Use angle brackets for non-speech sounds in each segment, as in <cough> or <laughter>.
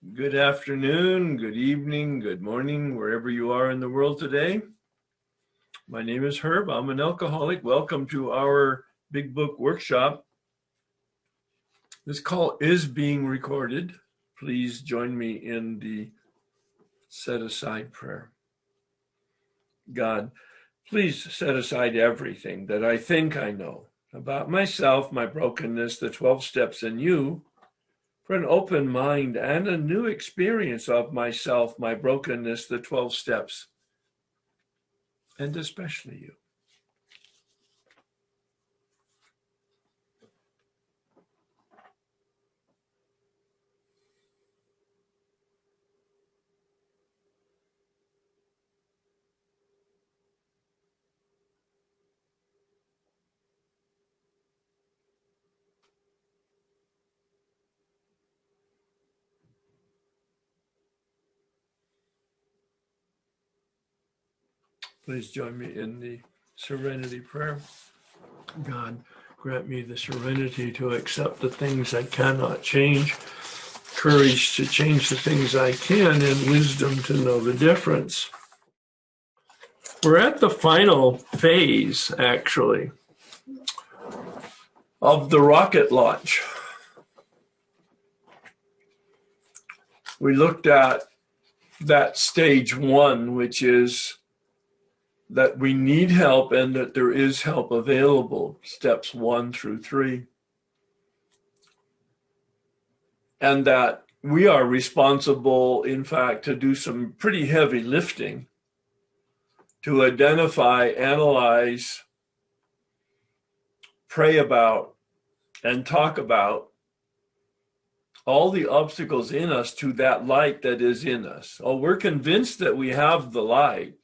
Good afternoon, good evening, good morning, wherever you are in the world today. My name is Herb. I'm an alcoholic. Welcome to our Big Book Workshop. This call is being recorded. Please join me in the set aside prayer. God, please set aside everything that I think I know about myself, my brokenness, the 12 steps and you for an open mind and a new experience of myself, my brokenness, the 12 steps, and especially you. Please join me in the serenity prayer. God, grant me the serenity to accept the things I cannot change, courage to change the things I can, and wisdom to know the difference. We're at the final phase, actually, of the rocket launch. We looked at that stage one, which is that we need help and that there is help available, steps one through three. And that we are responsible, in fact, to do some pretty heavy lifting to identify, analyze, pray about, and talk about all the obstacles in us to that light that is in us. Oh, we're convinced that we have the light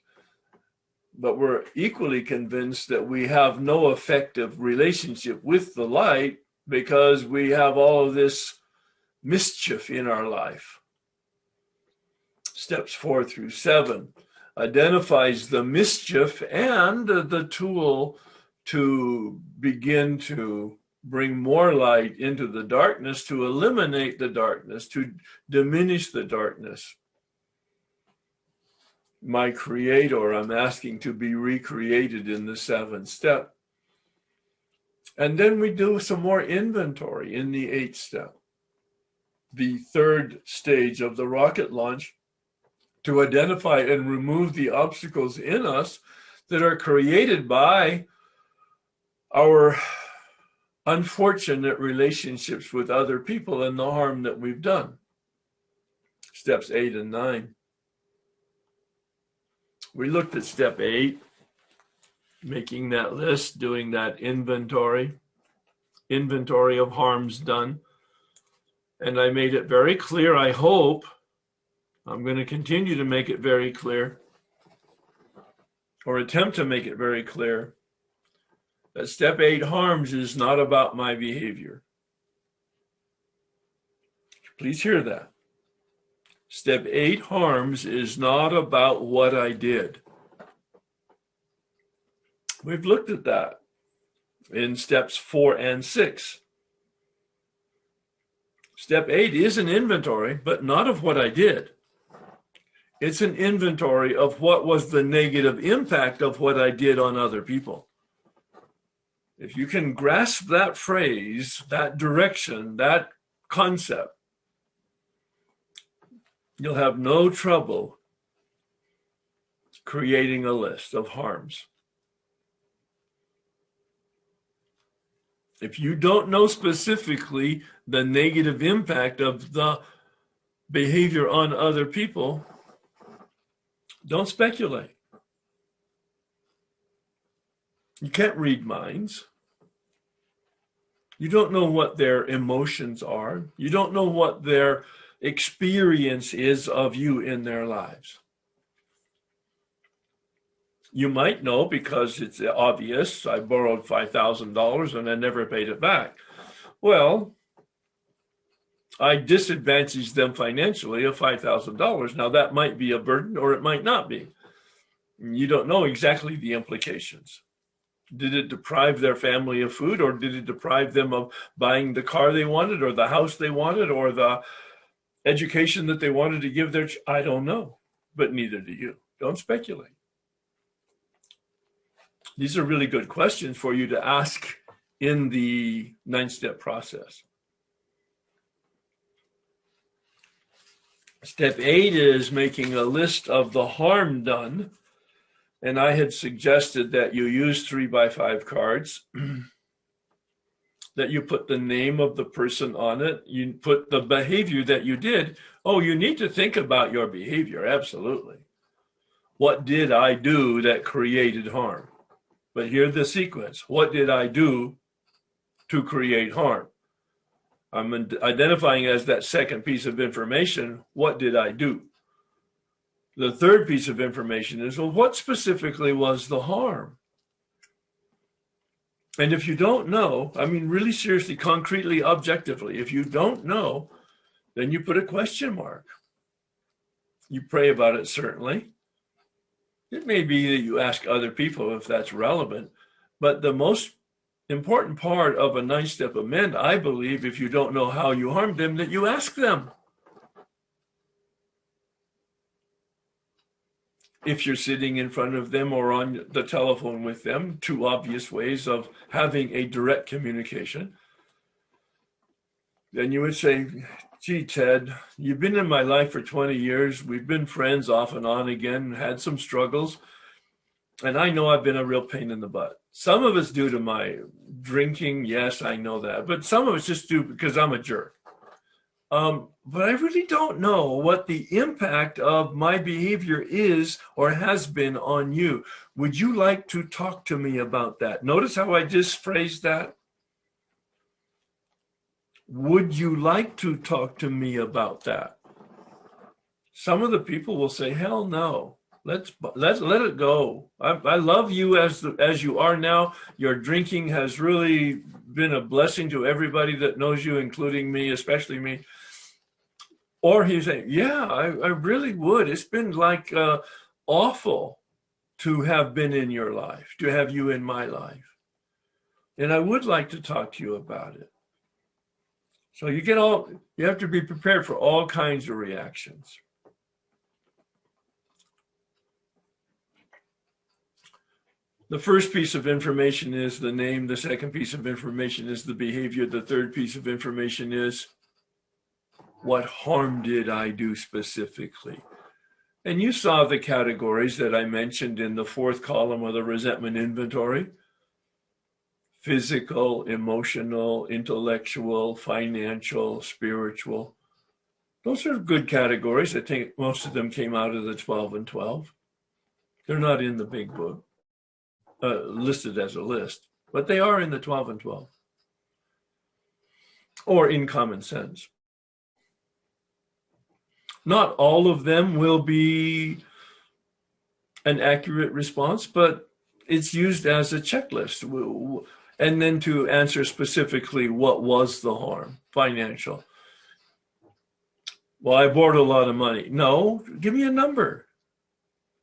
but we're equally convinced that we have no effective relationship with the light because we have all of this mischief in our life. Steps four through seven identifies the mischief and the tool to begin to bring more light into the darkness, to eliminate the darkness, to diminish the darkness my creator, I'm asking to be recreated in the seventh step. And then we do some more inventory in the eighth step, the third stage of the rocket launch, to identify and remove the obstacles in us that are created by our unfortunate relationships with other people and the harm that we've done. Steps eight and nine we looked at step eight, making that list, doing that inventory, inventory of harms done. And I made it very clear, I hope, I'm going to continue to make it very clear, or attempt to make it very clear, that step eight harms is not about my behavior. Please hear that. Step eight harms is not about what I did. We've looked at that in steps four and six. Step eight is an inventory, but not of what I did. It's an inventory of what was the negative impact of what I did on other people. If you can grasp that phrase, that direction, that concept, you'll have no trouble creating a list of harms. If you don't know specifically the negative impact of the behavior on other people, don't speculate. You can't read minds. You don't know what their emotions are. You don't know what their experience is of you in their lives. You might know because it's obvious I borrowed $5,000 and I never paid it back. Well, I disadvantaged them financially of $5,000. Now, that might be a burden or it might not be. You don't know exactly the implications. Did it deprive their family of food or did it deprive them of buying the car they wanted or the house they wanted or the education that they wanted to give their, ch- I don't know, but neither do you. Don't speculate. These are really good questions for you to ask in the nine step process. Step eight is making a list of the harm done. And I had suggested that you use three by five cards, <clears throat> that you put the name of the person on it, you put the behavior that you did. Oh, you need to think about your behavior, absolutely. What did I do that created harm? But here the sequence. What did I do to create harm? I'm identifying as that second piece of information. What did I do? The third piece of information is well, what specifically was the harm? And if you don't know, I mean, really seriously, concretely, objectively, if you don't know, then you put a question mark. You pray about it, certainly. It may be that you ask other people if that's relevant, but the most important part of a nine step amend, I believe, if you don't know how you harmed them, that you ask them. If you're sitting in front of them or on the telephone with them, two obvious ways of having a direct communication, then you would say, Gee, Ted, you've been in my life for 20 years. We've been friends off and on again, had some struggles. And I know I've been a real pain in the butt. Some of it's due to my drinking. Yes, I know that. But some of it's just due because I'm a jerk. Um, but I really don't know what the impact of my behavior is or has been on you. Would you like to talk to me about that? Notice how I just phrased that. Would you like to talk to me about that? Some of the people will say, "Hell no." Let's let's let it go. I, I love you as the, as you are now. Your drinking has really been a blessing to everybody that knows you, including me, especially me. Or he's saying, "Yeah, I, I really would. It's been like uh, awful to have been in your life, to have you in my life, and I would like to talk to you about it." So you get all, you have to be prepared for all kinds of reactions. The first piece of information is the name. The second piece of information is the behavior. The third piece of information is what harm did I do specifically? And you saw the categories that I mentioned in the fourth column of the resentment inventory physical, emotional, intellectual, financial, spiritual. Those are good categories. I think most of them came out of the 12 and 12. They're not in the big book, uh, listed as a list, but they are in the 12 and 12 or in common sense. Not all of them will be an accurate response, but it's used as a checklist. And then to answer specifically what was the harm financial. Well i borrowed a lot of money. No give me a number.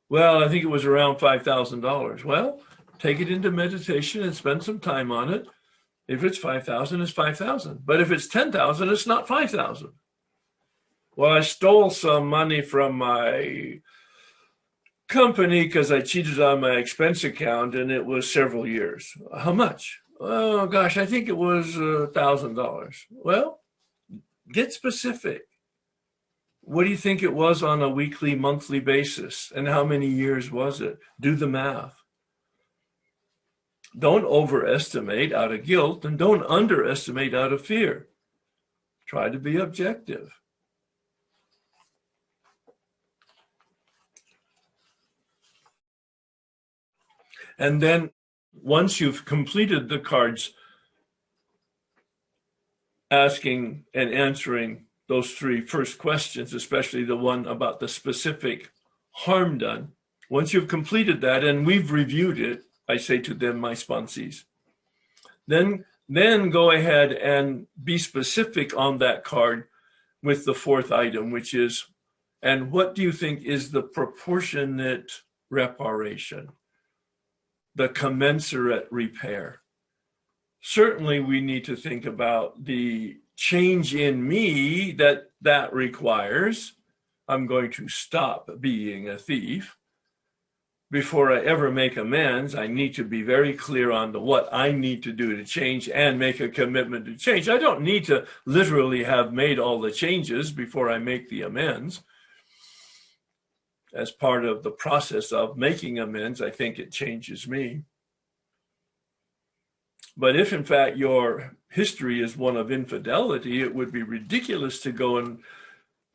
Well i think it was around $5000 well take it into meditation and spend some time on it. If it's 5000 it's 5000 but if it's 10000 it's not 5000 well i stole some money from my company because I cheated on my expense account and it was several years. How much? Oh gosh, I think it was a thousand dollars. Well, get specific. What do you think it was on a weekly, monthly basis? And how many years was it? Do the math. Don't overestimate out of guilt and don't underestimate out of fear. Try to be objective. And then once you've completed the cards asking and answering those three first questions, especially the one about the specific harm done, once you've completed that and we've reviewed it, I say to them, my sponsees, then then go ahead and be specific on that card with the fourth item, which is, and what do you think is the proportionate reparation? The commensurate repair. Certainly, we need to think about the change in me that that requires. I'm going to stop being a thief. Before I ever make amends, I need to be very clear on the what I need to do to change and make a commitment to change. I don't need to literally have made all the changes before I make the amends. As part of the process of making amends, I think it changes me. But if in fact your history is one of infidelity, it would be ridiculous to go and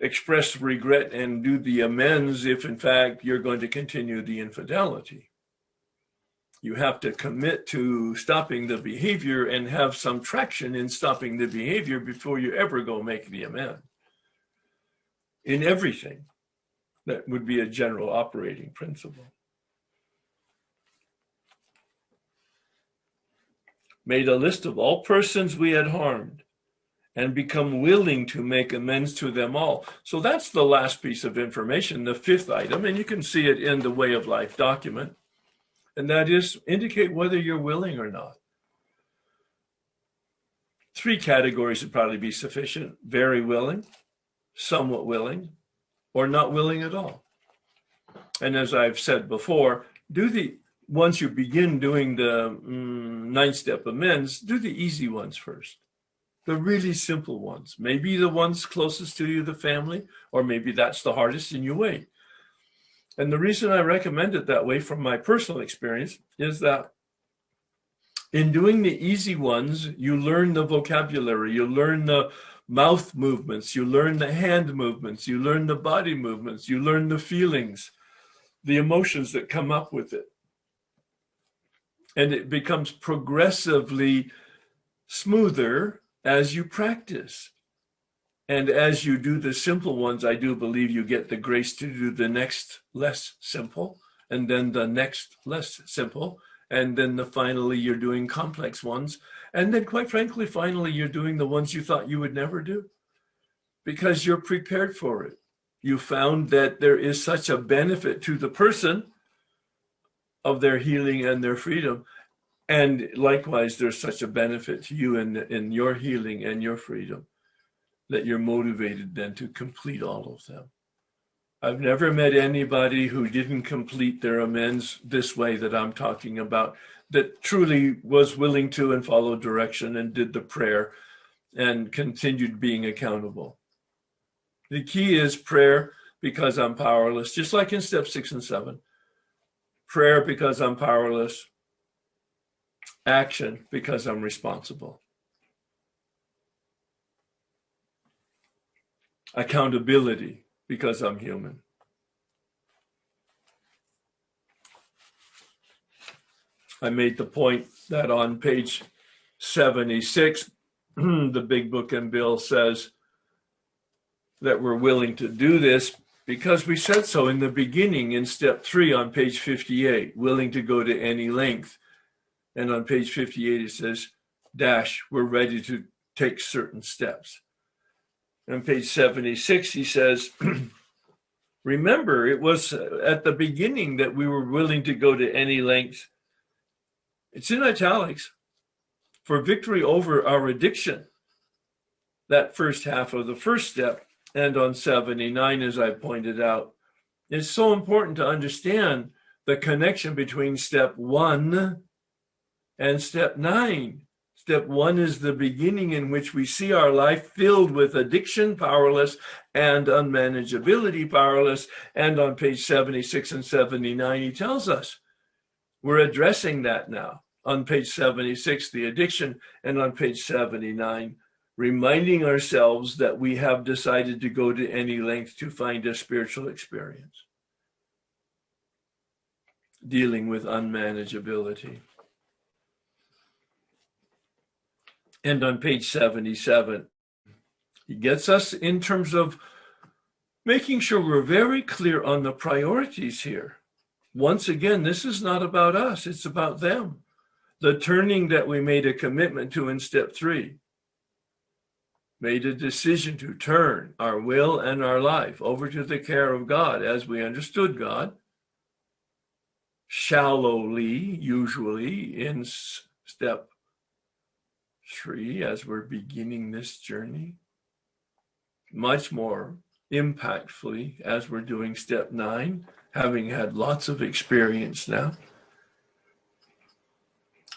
express regret and do the amends if in fact you're going to continue the infidelity. You have to commit to stopping the behavior and have some traction in stopping the behavior before you ever go make the amend. In everything, that would be a general operating principle. made a list of all persons we had harmed and become willing to make amends to them all. So that's the last piece of information, the fifth item, and you can see it in the Way of Life document. And that is indicate whether you're willing or not. Three categories would probably be sufficient very willing, somewhat willing, or not willing at all. And as I've said before, do the once you begin doing the mm, nine step amends, do the easy ones first. The really simple ones. Maybe the ones closest to you, the family, or maybe that's the hardest and you wait. And the reason I recommend it that way from my personal experience is that in doing the easy ones, you learn the vocabulary, you learn the mouth movements, you learn the hand movements, you learn the body movements, you learn the feelings, the emotions that come up with it and it becomes progressively smoother as you practice. And as you do the simple ones, I do believe you get the grace to do the next less simple, and then the next less simple, and then the finally you're doing complex ones. And then quite frankly, finally you're doing the ones you thought you would never do because you're prepared for it. You found that there is such a benefit to the person of their healing and their freedom. And likewise, there's such a benefit to you in, in your healing and your freedom that you're motivated then to complete all of them. I've never met anybody who didn't complete their amends this way that I'm talking about, that truly was willing to and followed direction and did the prayer and continued being accountable. The key is prayer because I'm powerless, just like in step six and seven prayer because I'm powerless, action because I'm responsible. Accountability because I'm human. I made the point that on page 76, <clears throat> the big book and bill says that we're willing to do this because we said so in the beginning in step three on page 58, willing to go to any length. And on page 58, it says, dash, we're ready to take certain steps. On page 76, he says, <clears throat> remember, it was at the beginning that we were willing to go to any length. It's in italics for victory over our addiction. That first half of the first step and on 79, as I pointed out. It's so important to understand the connection between step one and step nine. Step one is the beginning in which we see our life filled with addiction, powerless, and unmanageability, powerless. And on page 76 and 79, he tells us we're addressing that now. On page 76, the addiction, and on page 79, reminding ourselves that we have decided to go to any length to find a spiritual experience, dealing with unmanageability. And on page 77, he gets us in terms of making sure we're very clear on the priorities here. Once again, this is not about us, it's about them. The turning that we made a commitment to in step three made a decision to turn our will and our life over to the care of God as we understood God, shallowly, usually in step three as we're beginning this journey, much more impactfully as we're doing step nine, having had lots of experience now.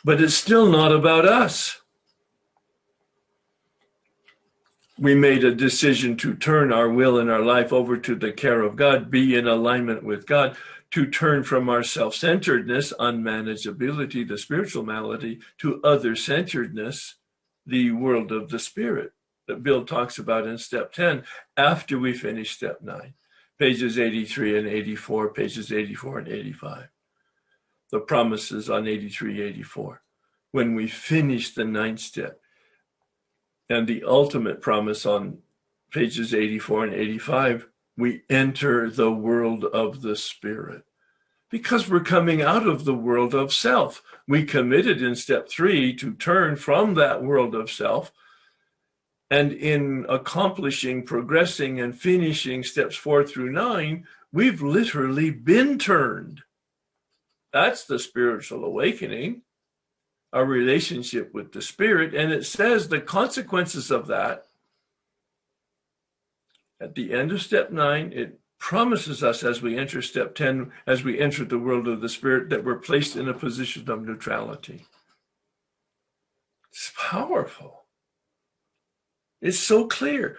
But it's still not about us. We made a decision to turn our will and our life over to the care of God, be in alignment with God, to turn from our self centeredness, unmanageability, the spiritual malady, to other centeredness, the world of the spirit that Bill talks about in step 10 after we finish step 9, pages 83 and 84, pages 84 and 85. The promises on 83, 84. When we finish the ninth step, and the ultimate promise on pages 84 and 85, we enter the world of the spirit because we're coming out of the world of self. We committed in step three to turn from that world of self. And in accomplishing, progressing, and finishing steps four through nine, we've literally been turned. That's the spiritual awakening, our relationship with the spirit. And it says the consequences of that at the end of step nine, it promises us as we enter step 10, as we enter the world of the spirit, that we're placed in a position of neutrality. It's powerful. It's so clear.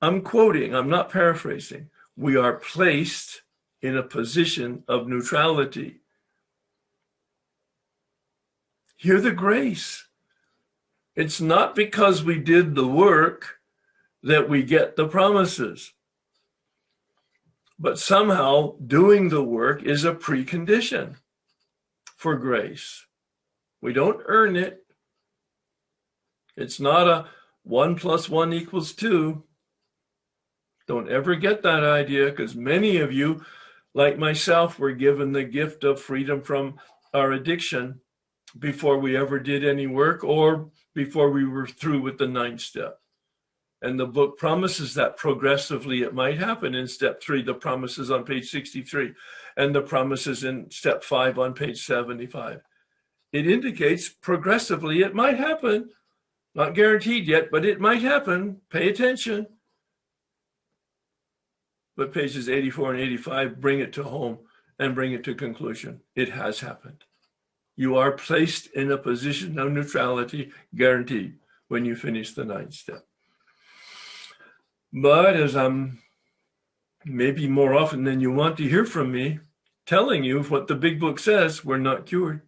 I'm quoting, I'm not paraphrasing. We are placed in a position of neutrality. Hear the grace. It's not because we did the work that we get the promises. But somehow doing the work is a precondition for grace. We don't earn it. It's not a one plus one equals two. Don't ever get that idea because many of you, like myself, were given the gift of freedom from our addiction before we ever did any work or before we were through with the ninth step. And the book promises that progressively it might happen in step three. The promises on page 63 and the promises in step five on page 75. It indicates progressively it might happen. Not guaranteed yet, but it might happen. Pay attention. But pages 84 and 85 bring it to home and bring it to conclusion. It has happened. You are placed in a position of neutrality, guaranteed, when you finish the ninth step. But as I'm maybe more often than you want to hear from me, telling you what the big book says, we're not cured.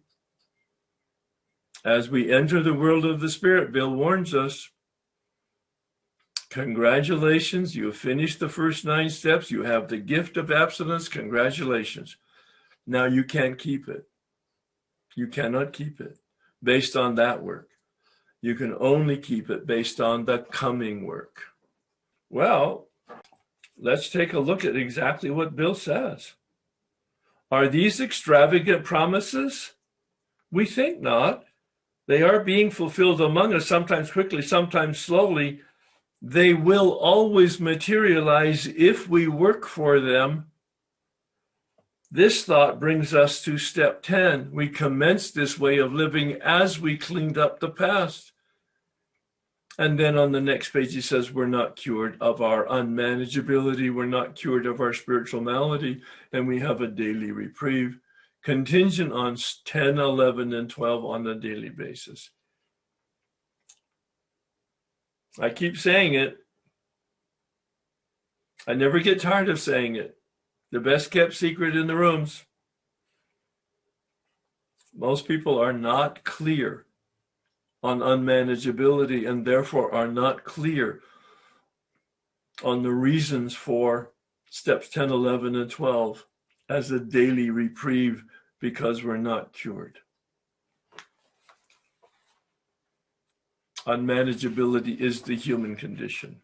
As we enter the world of the Spirit, Bill warns us Congratulations, you have finished the first nine steps. You have the gift of abstinence. Congratulations. Now you can't keep it. You cannot keep it based on that work. You can only keep it based on the coming work. Well, let's take a look at exactly what Bill says. Are these extravagant promises? We think not. They are being fulfilled among us, sometimes quickly, sometimes slowly. They will always materialize if we work for them. This thought brings us to step 10. We commenced this way of living as we cleaned up the past. And then on the next page, he says, We're not cured of our unmanageability. We're not cured of our spiritual malady. And we have a daily reprieve contingent on 10, 11, and 12 on a daily basis. I keep saying it. I never get tired of saying it. The best kept secret in the rooms. Most people are not clear on unmanageability and therefore are not clear on the reasons for steps 10, 11, and 12 as a daily reprieve because we're not cured. Unmanageability is the human condition.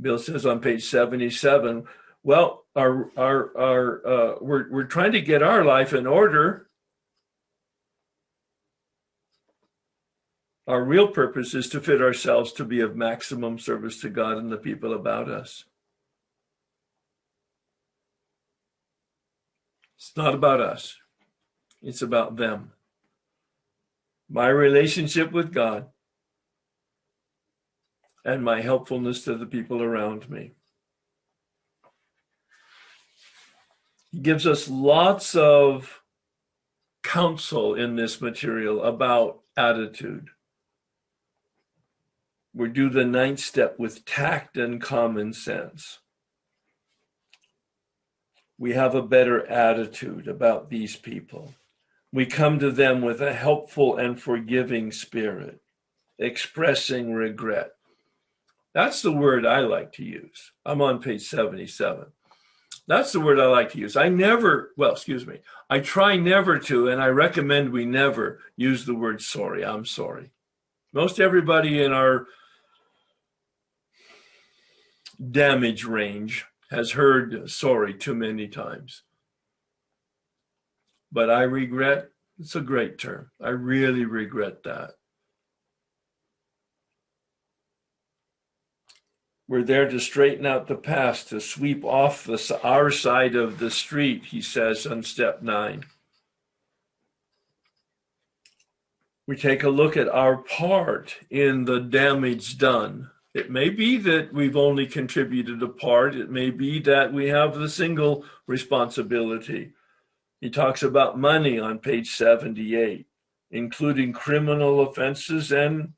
Bill says on page 77, well, our, our, our, uh, we're, we're trying to get our life in order Our real purpose is to fit ourselves to be of maximum service to God and the people about us. It's not about us, it's about them. my relationship with God, and my helpfulness to the people around me. He gives us lots of counsel in this material about attitude. We do the ninth step with tact and common sense. We have a better attitude about these people. We come to them with a helpful and forgiving spirit, expressing regret. That's the word I like to use. I'm on page 77. That's the word I like to use. I never, well, excuse me, I try never to, and I recommend we never use the word sorry. I'm sorry. Most everybody in our damage range has heard sorry too many times. But I regret, it's a great term. I really regret that. We're there to straighten out the past, to sweep off the, our side of the street, he says on step nine. We take a look at our part in the damage done. It may be that we've only contributed a part, it may be that we have the single responsibility. He talks about money on page 78, including criminal offenses and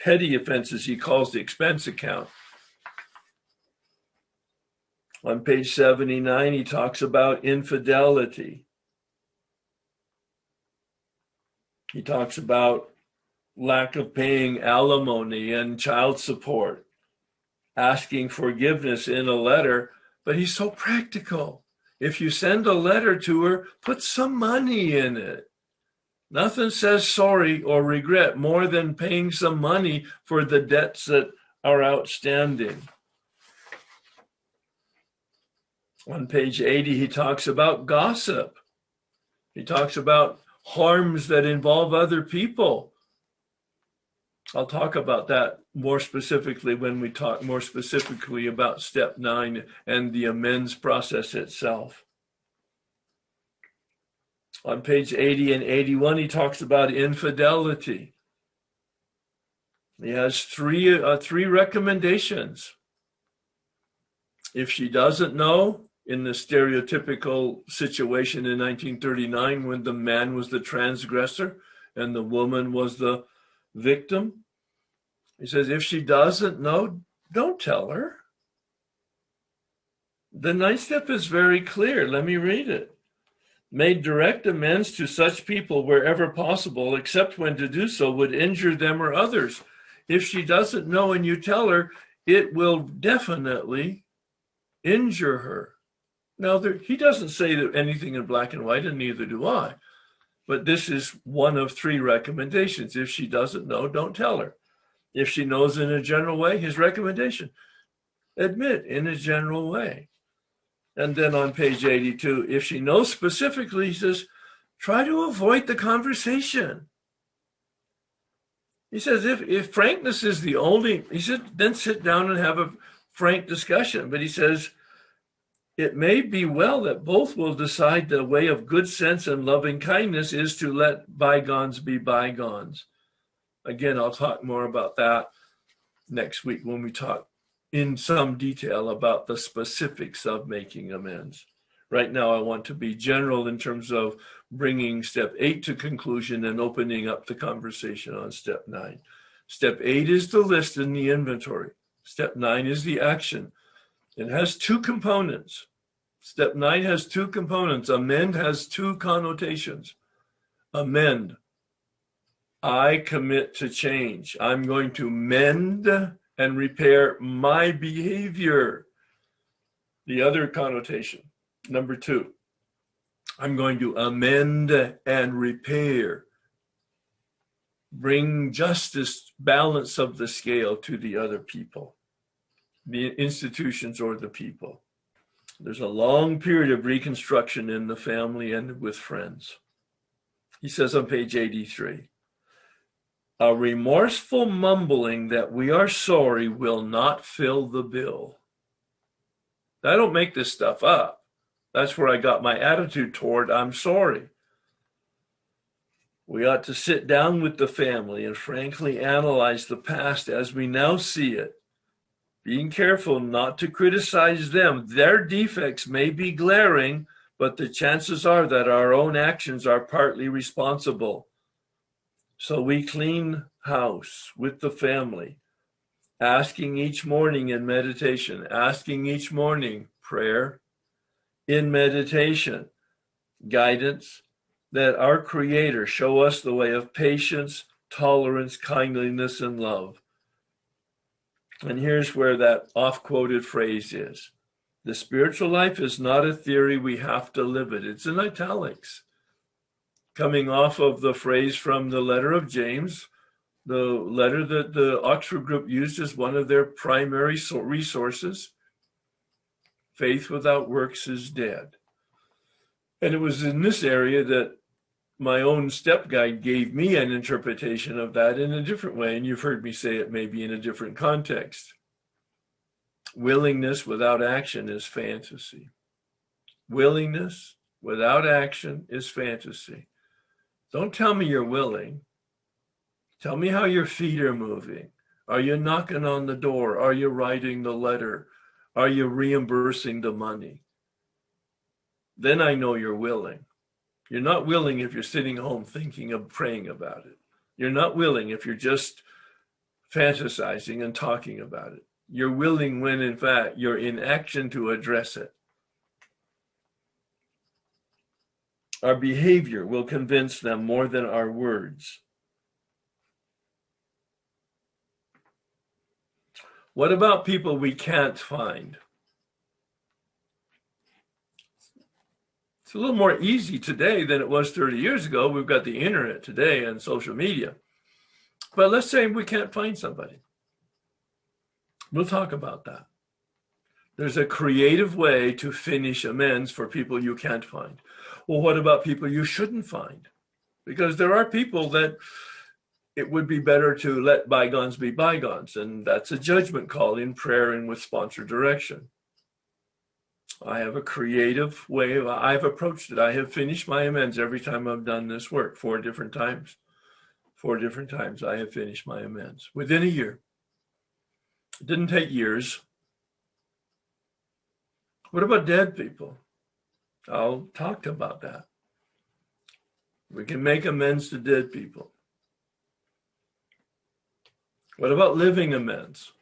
petty offenses, he calls the expense account. On page 79, he talks about infidelity. He talks about lack of paying alimony and child support, asking forgiveness in a letter, but he's so practical. If you send a letter to her, put some money in it. Nothing says sorry or regret more than paying some money for the debts that are outstanding. On page 80, he talks about gossip. He talks about harms that involve other people. I'll talk about that more specifically when we talk more specifically about step nine and the amends process itself. On page 80 and 81, he talks about infidelity. He has three, uh, three recommendations. If she doesn't know, in the stereotypical situation in 1939 when the man was the transgressor and the woman was the victim. He says, if she doesn't know, don't tell her. The ninth step is very clear. Let me read it. Made direct amends to such people wherever possible, except when to do so would injure them or others. If she doesn't know and you tell her, it will definitely injure her. Now, there, he doesn't say that anything in black and white, and neither do I. But this is one of three recommendations. If she doesn't know, don't tell her. If she knows in a general way, his recommendation admit in a general way. And then on page 82, if she knows specifically, he says, try to avoid the conversation. He says, if, if frankness is the only, he said, then sit down and have a frank discussion. But he says, it may be well that both will decide the way of good sense and loving kindness is to let bygones be bygones. Again, I'll talk more about that next week when we talk in some detail about the specifics of making amends. Right now, I want to be general in terms of bringing step eight to conclusion and opening up the conversation on step nine. Step eight is the list in the inventory. Step nine is the action. It has two components. Step nine has two components. Amend has two connotations. Amend. I commit to change. I'm going to mend and repair my behavior. The other connotation, number two, I'm going to amend and repair. Bring justice, balance of the scale to the other people, the institutions or the people. There's a long period of reconstruction in the family and with friends. He says on page 83 A remorseful mumbling that we are sorry will not fill the bill. I don't make this stuff up. That's where I got my attitude toward I'm sorry. We ought to sit down with the family and frankly analyze the past as we now see it, being careful not to criticize them. Their defects may be glaring, but the chances are that our own actions are partly responsible. So we clean house with the family, asking each morning in meditation, asking each morning prayer, in meditation, guidance, that our Creator show us the way of patience, tolerance, kindliness, and love. And here's where that oft quoted phrase is The spiritual life is not a theory, we have to live it. It's in italics. Coming off of the phrase from the letter of James, the letter that the Oxford Group used as one of their primary resources faith without works is dead. And it was in this area that my own step guide gave me an interpretation of that in a different way. And you've heard me say it maybe in a different context. Willingness without action is fantasy. Willingness without action is fantasy. Don't tell me you're willing. Tell me how your feet are moving. Are you knocking on the door? Are you writing the letter? Are you reimbursing the money? Then I know you're willing. You're not willing if you're sitting home thinking of praying about it. You're not willing if you're just fantasizing and talking about it. You're willing when, in fact, you're in action to address it. Our behavior will convince them more than our words. What about people we can't find? It's a little more easy today than it was 30 years ago. We've got the internet today and social media. But let's say we can't find somebody. We'll talk about that. There's a creative way to finish amends for people you can't find. Well, what about people you shouldn't find? Because there are people that it would be better to let bygones be bygones. And that's a judgment call in prayer and with sponsor direction. I have a creative way of, I've approached it. I have finished my amends every time I've done this work, four different times. Four different times I have finished my amends within a year. It didn't take years. What about dead people? I'll talk about that. We can make amends to dead people. What about living amends?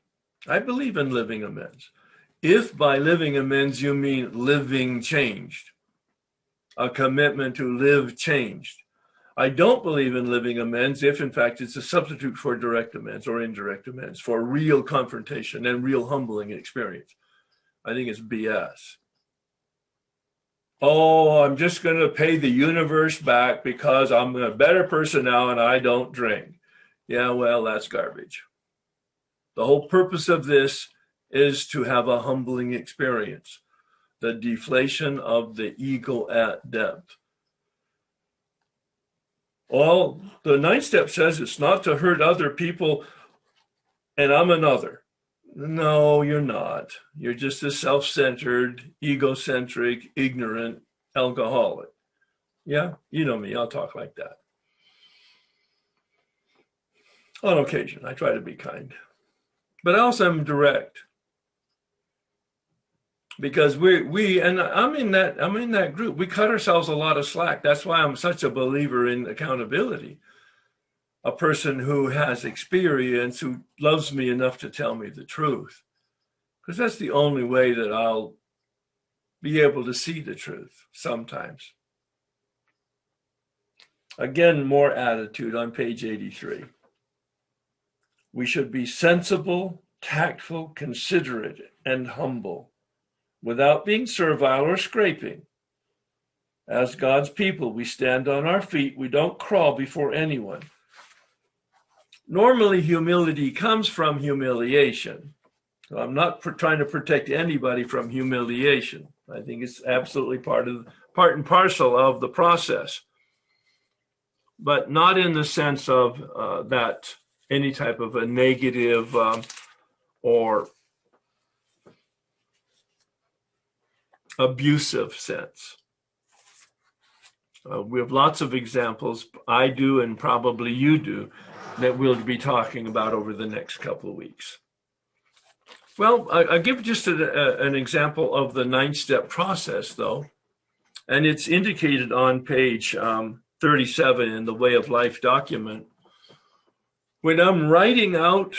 I believe in living amends. If by living amends you mean living changed, a commitment to live changed. I don't believe in living amends if, in fact, it's a substitute for direct amends or indirect amends, for real confrontation and real humbling experience. I think it's BS. Oh, I'm just going to pay the universe back because I'm a better person now and I don't drink. Yeah, well, that's garbage. The whole purpose of this is to have a humbling experience, the deflation of the ego at depth. Well, the ninth step says it's not to hurt other people, and I'm another. No, you're not. You're just a self centered, egocentric, ignorant alcoholic. Yeah, you know me, I'll talk like that. On occasion, I try to be kind, but I also am direct because we we and I'm in that I'm in that group. We cut ourselves a lot of slack. That's why I'm such a believer in accountability. A person who has experience, who loves me enough to tell me the truth, because that's the only way that I'll be able to see the truth. Sometimes. Again, more attitude on page 83. We should be sensible, tactful, considerate, and humble without being servile or scraping. As God's people, we stand on our feet. We don't crawl before anyone. Normally, humility comes from humiliation. So I'm not trying to protect anybody from humiliation. I think it's absolutely part of part and parcel of the process, but not in the sense of uh, that any type of a negative um, or abusive sense. Uh, we have lots of examples. I do, and probably you do, that we'll be talking about over the next couple of weeks. Well, I, will give just a, a, an example of the nine step process, though, and it's indicated on page um, 37 in the Way of Life document. When I'm writing out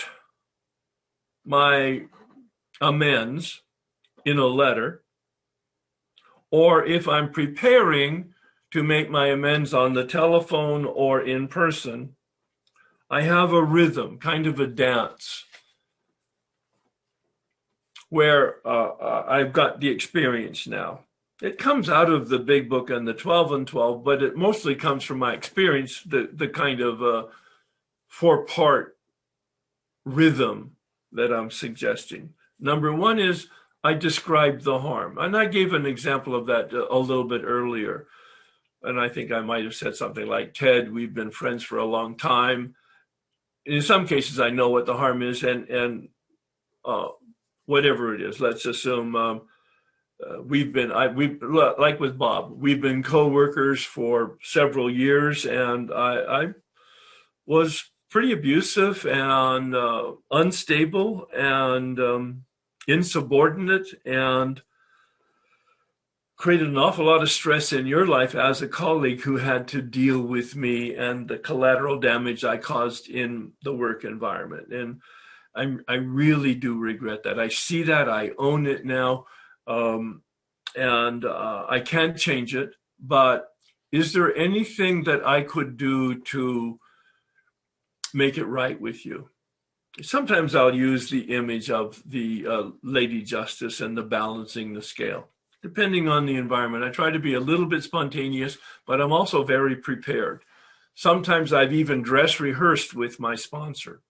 my amends in a letter, or if I'm preparing to make my amends on the telephone or in person, I have a rhythm, kind of a dance, where uh, uh, I've got the experience now. It comes out of the big book and the 12 and 12, but it mostly comes from my experience, the, the kind of uh, four part rhythm that I'm suggesting. Number one is I described the harm. And I gave an example of that a little bit earlier. And I think I might have said something like, Ted, we've been friends for a long time. In some cases, I know what the harm is, and, and uh, whatever it is, let's assume um, uh, we've been, I, we like with Bob, we've been co workers for several years, and I, I was pretty abusive and uh, unstable and um, insubordinate and created an awful lot of stress in your life as a colleague who had to deal with me and the collateral damage I caused in the work environment. And I, I really do regret that. I see that. I own it now. Um, and uh, I can't change it. But is there anything that I could do to make it right with you? Sometimes I'll use the image of the uh, Lady Justice and the balancing the scale, depending on the environment. I try to be a little bit spontaneous, but I'm also very prepared. Sometimes I've even dress rehearsed with my sponsor,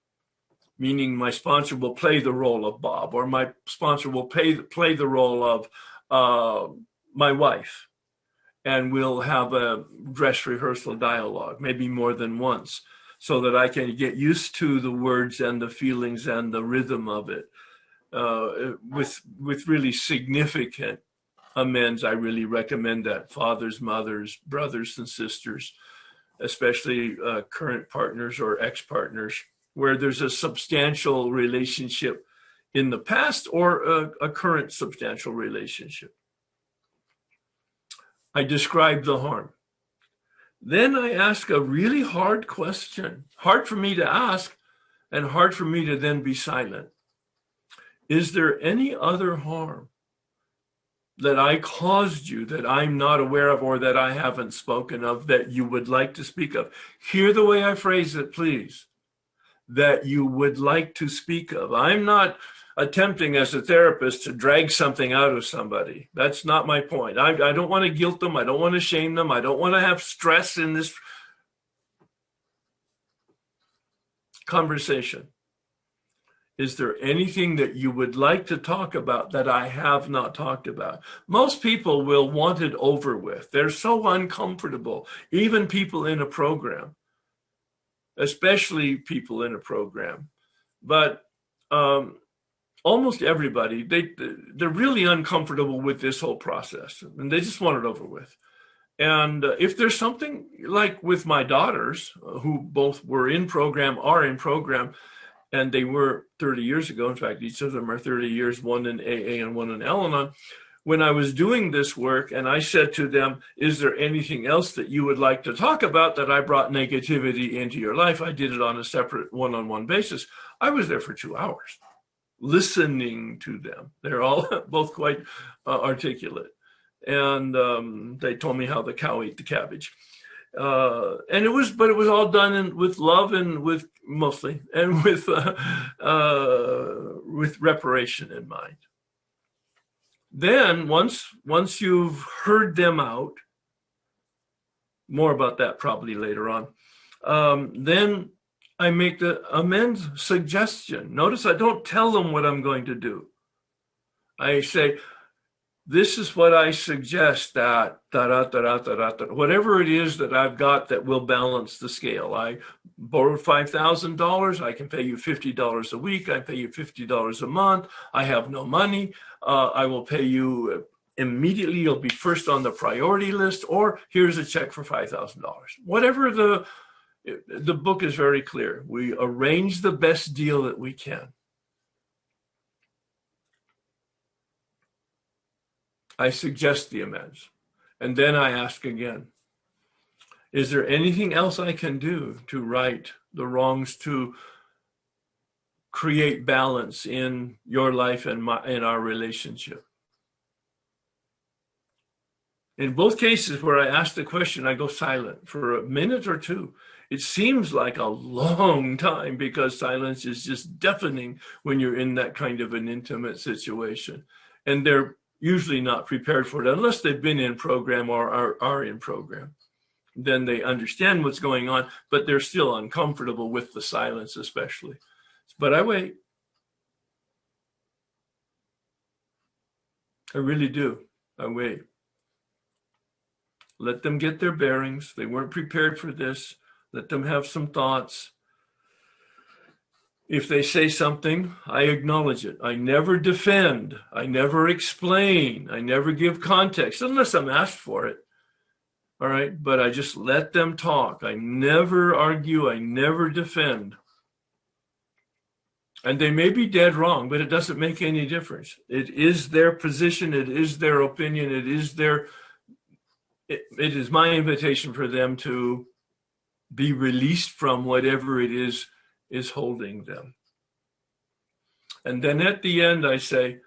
meaning my sponsor will play the role of Bob, or my sponsor will pay, play the role of uh, my wife, and we'll have a dress rehearsal dialogue, maybe more than once so that I can get used to the words and the feelings and the rhythm of it. Uh, with with really significant amends, I really recommend that fathers, mothers, brothers, and sisters, especially uh, current partners or ex partners, where there's a substantial relationship in the past or a, a current substantial relationship. I describe the harm. Then I ask a really hard question, hard for me to ask and hard for me to then be silent. Is there any other harm that I caused you that I'm not aware of or that I haven't spoken of that you would like to speak of? Hear the way I phrase it, please. That you would like to speak of. I'm not attempting as a therapist to drag something out of somebody. That's not my point. I, I don't want to guilt them. I don't want to shame them. I don't want to have stress in this conversation. Is there anything that you would like to talk about that I have not talked about? Most people will want it over with. They're so uncomfortable, even people in a program, especially people in a program. But um, almost everybody they they're really uncomfortable with this whole process and they just want it over with. And uh, if there's something like with my daughters uh, who both were in program are in program and they were 30 years ago in fact each of them are 30 years one in aa and one in al-anon when i was doing this work and i said to them is there anything else that you would like to talk about that i brought negativity into your life? I did it on a separate one-on-one basis. I was there for two hours listening to them. They're all <laughs> both quite uh, articulate. And um, they told me how the cow ate the cabbage. Uh, and it was, but it was all done in, with love and with mostly, and <laughs> with uh, uh, with reparation in mind. Then once once you've heard them out, more about that probably later on. Um, then I make the amends suggestion. Notice I don't tell them what I'm going to do. I say, this is what I suggest that da, da, da, da, da, whatever it is that I've got that will balance the scale. I borrowed $5,000. I can pay you $50 a week. I pay you $50 a month. I have no money. Uh, I will pay you immediately you'll be first on the priority list or here's a check for $5000 whatever the the book is very clear. We arrange the best deal that we can. I suggest the amends. And then i ask again is there anything else i can do to right the wrongs to create balance in your life and my in our relationship? In both cases where I ask the question, I go silent for a minute or two. It seems like a long time because silence is just deafening when you're in that kind of an intimate situation. And they're usually not prepared for it unless they've been in program or are, are in program. Then they understand what's going on, but they're still uncomfortable with the silence, especially. But I wait. I really do. I wait. Let them get their bearings. They weren't prepared for this. Let them have some thoughts. If they say something, I acknowledge it. I never defend. I never explain. I never give context unless I'm asked for it. All right. But I just let them talk. I never argue. I never defend. And they may be dead wrong, but it doesn't make any difference. It is their position. It is their opinion. It is their it, it is my invitation for them to be released from whatever it is is holding them. And then at the end, I say,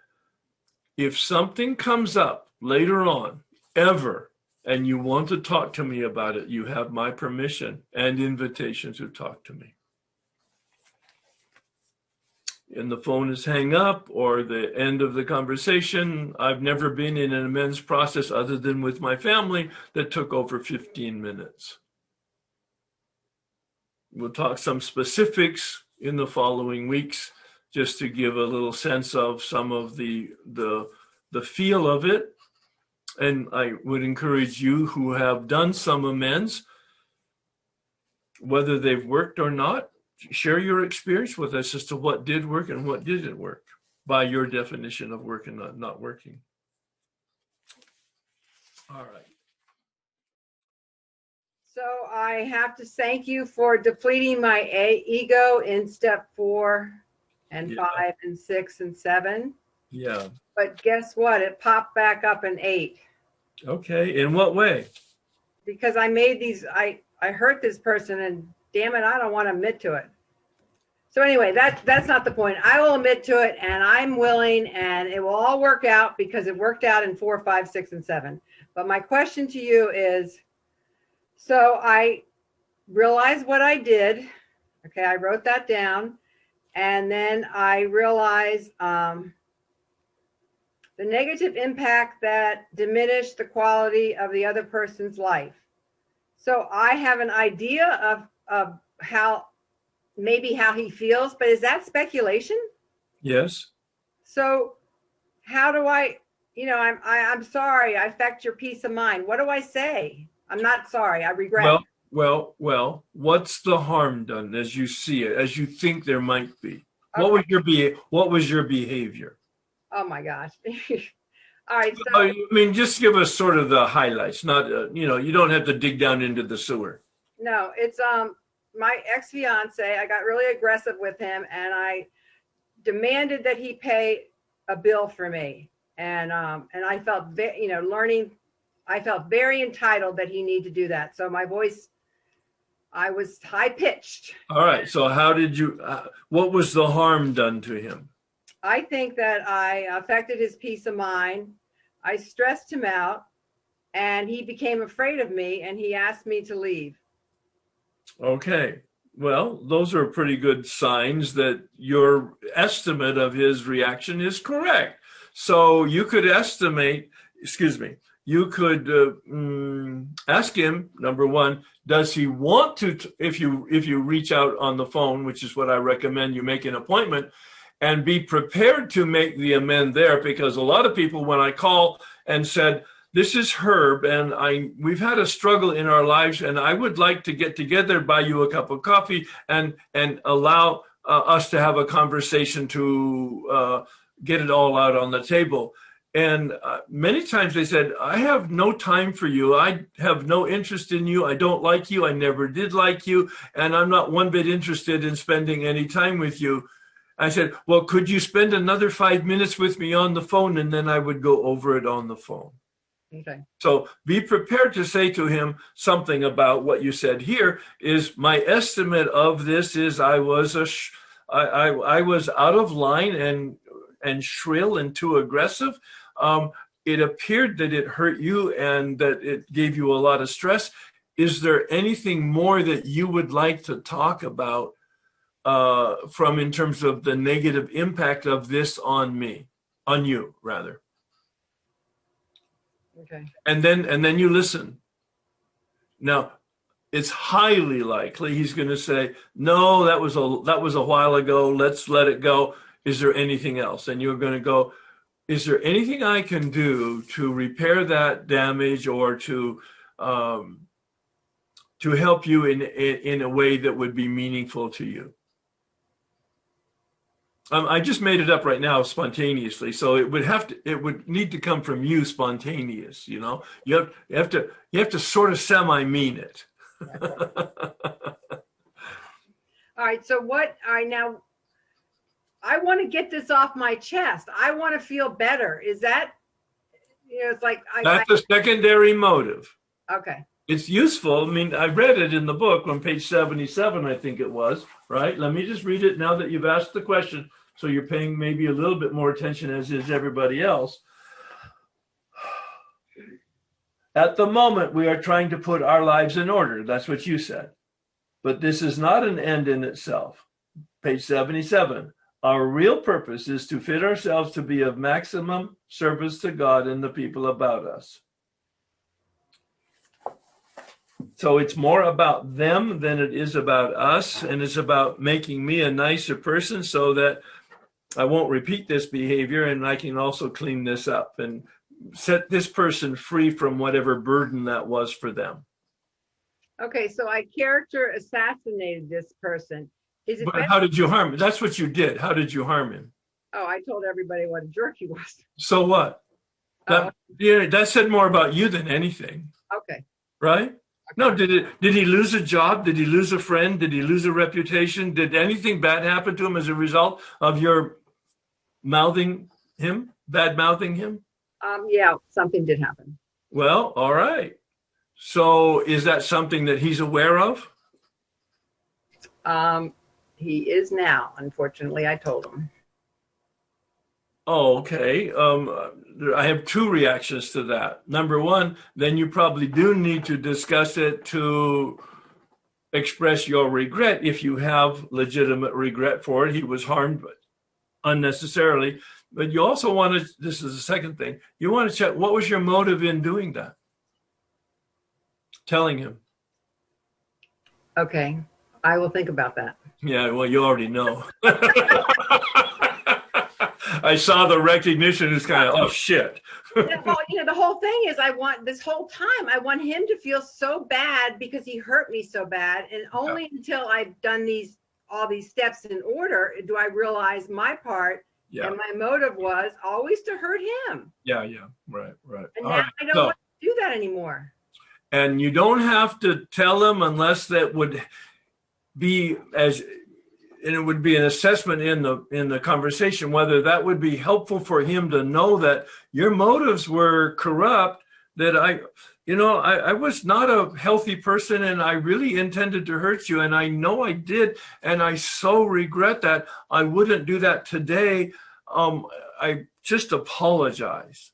if something comes up later on, ever, and you want to talk to me about it, you have my permission and invitation to talk to me and the phone is hang up or the end of the conversation. I've never been in an amends process other than with my family that took over 15 minutes. We'll talk some specifics in the following weeks just to give a little sense of some of the the the feel of it. And I would encourage you who have done some amends, whether they've worked or not, share your experience with us as to what did work and what didn't work by your definition of work and not, not working. All right. So I have to thank you for depleting my a- ego in step four and Yeah. five and six and seven. Yeah. But guess what? It popped back up in eight Okay. In what way? because I made these. I I hurt this person, and damn it, I don't want to admit to it. So anyway, that that's not the point. I will admit to it, and I'm willing, and it will all work out because it worked out in four, five, six, and seven. But my question to you is, so I realized what I did. Okay, I wrote that down, and then I realized um, the negative impact that diminished the quality of the other person's life. So I have an idea of of how maybe how he feels, but is that speculation? Yes. So how do I, you know, I'm I, I'm sorry, I affect your peace of mind. What do I say? I'm not sorry. I regret. Well, well, well. What's the harm done as you see it, as you think there might be? What Okay. was your be? What was your behavior? Oh my gosh. <laughs> All right. So I mean, just give us sort of the highlights. Not, uh, you know, you don't have to dig down into the sewer. no, it's um my ex fiance. I got really aggressive with him, and I demanded that he pay a bill for me, and um and I felt ve- you know learning. I felt very entitled that he need to do that. So my voice, I was high pitched. All right. So, how did you? Uh, what was the harm done to him? I think that I affected his peace of mind. I stressed him out, and he became afraid of me, and he asked me to leave. Okay. Well, those are pretty good signs that your estimate of his reaction is correct. So you could estimate, excuse me, you could uh, mm, ask him number one, does he want to? t- If you if you reach out on the phone, which is what I recommend, you make an appointment, and be prepared to make the amend there, because a lot of people, when I call and said, this is Herb, and I we've had a struggle in our lives, and I would like to get together, buy you a cup of coffee, and and allow uh, us to have a conversation to uh, get it all out on the table. And uh, many times they said, I have no time for you. I have no interest in you. I don't like you. I never did like you. And I'm not one bit interested in spending any time with you. I said, Well, could you spend another five minutes with me on the phone? And then I would go over it on the phone. Okay. So be prepared to say to him something about what you said here is my estimate of this is I was a sh- I, I, I was out of line and and shrill and too aggressive. Um, it appeared that it hurt you and that it gave you a lot of stress. Is there anything more that you would like to talk about uh, from in terms of the negative impact of this on me, on you, rather? Okay. And then and then you listen. Now, it's highly likely he's going to say, "No, that was a that was a while ago. Let's let it go." Is there anything else? And you're going to go, is there anything I can do to repair that damage or to um, to help you in, in, in a way that would be meaningful to you? Um, I just made it up right now spontaneously, so it would have to it would need to come from you spontaneous. You know, you have you have to you have to sort of semi mean it. <laughs> All right. So what I now I want to get this off my chest. I want to feel better. Is that you know, it's like I, That's a secondary motive. Okay. It's useful. I mean, I read it in the book on page 77, I think it was, right? Let me just read it now that you've asked the question. So you're paying maybe a little bit more attention as is everybody else. At the moment, we are trying to put our lives in order. That's what you said. But this is not an end in itself. Page 77. Our real purpose is to fit ourselves to be of maximum service to God and the people about us. So it's more about them than it is about us. And it's about making me a nicer person so that I won't repeat this behavior and I can also clean this up and set this person free from whatever burden that was for them. Okay, so I character assassinated this person. Is it But better? how did you harm him? That's what you did. How did you harm him? oh, I told everybody what a jerk he was. So what? That, Oh, yeah, that said more about you than anything, okay. right? No, did it? Did he lose a job? Did he lose a friend? Did he lose a reputation? Did anything bad happen to him as a result of your mouthing him, bad mouthing him? Um, yeah, something did happen. Well, all right. So is that something that he's aware of? Um, he is now. Unfortunately, I told him. Oh, okay. Um, I have two reactions to that. Number one, then you probably do need to discuss it to express your regret if you have legitimate regret for it. He was harmed unnecessarily. But you also want to, this is the second thing, you want to check what was your motive in doing that? Telling him. Okay, I will think about that. Yeah, well, you already know. <laughs> I saw the recognition. It's kind of, oh shit. Yeah, well, you know, the whole thing is I want this whole time, I want him to feel so bad because he hurt me so bad. And only until I've done these, all these steps in order, do I realize my part. Yeah, And my motive was always to hurt him. yeah, yeah. Right, right. And now right. I don't So- want to do that anymore. and you don't have to tell him unless that would be as and it would be an assessment in the in the conversation whether that would be helpful for him to know that your motives were corrupt that i you know I, I was not a healthy person and i really intended to hurt you. And i know i did. And i so regret that i wouldn't do that today. Um i just apologize.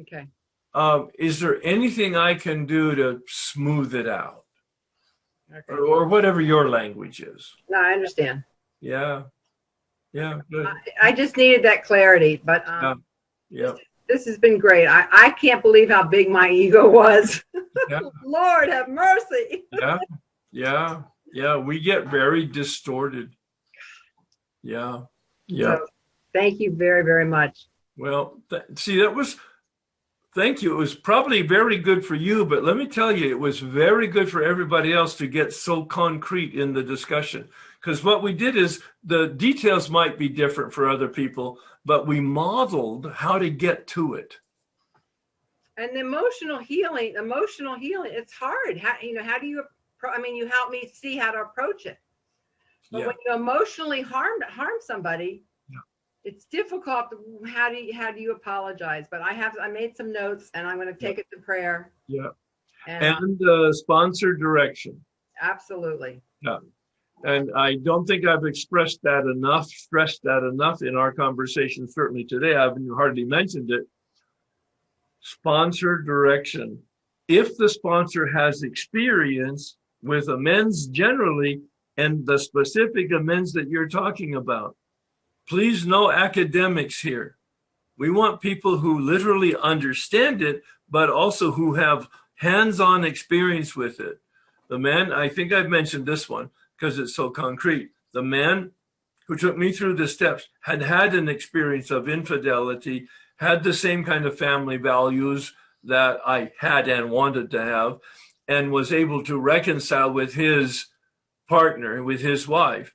Okay. um, is there anything I can do to smooth it out, Okay. or, or whatever your language is? No, I understand. Yeah, yeah, good. I, I just needed that clarity, but um, yeah, this has been great. I, I can't believe how big my ego was. Yeah. <laughs> Lord have mercy. yeah, yeah, yeah. We get very distorted. Yeah, yeah. So, thank you very, very much. Well, th- see, that was. Thank you. It was probably very good for you, but let me tell you, it was very good for everybody else to get so concrete in the discussion. Because what we did is the details might be different for other people, but we modeled how to get to it. And the emotional healing, emotional healing, it's hard. How, you know, how do you, I mean, you help me see how to approach it. But Yeah. when you emotionally harm, harm somebody. It's difficult. How do you, how do you apologize? But I have, I made some notes and I'm going to take it to prayer. Yeah. And And uh, sponsor direction. absolutely. Yeah, and I don't think I've expressed that enough, stressed that enough in our conversation, certainly today. I haven't hardly mentioned it. Sponsor direction. If the sponsor has experience with amends generally and the specific amends that you're talking about, please no academics here. We want people who literally understand it, but also who have hands on experience with it. The man, I think I've mentioned this one because it's so concrete. The man who took me through the steps had had an experience of infidelity, had the same kind of family values that I had and wanted to have, and was able to reconcile with his partner, with his wife.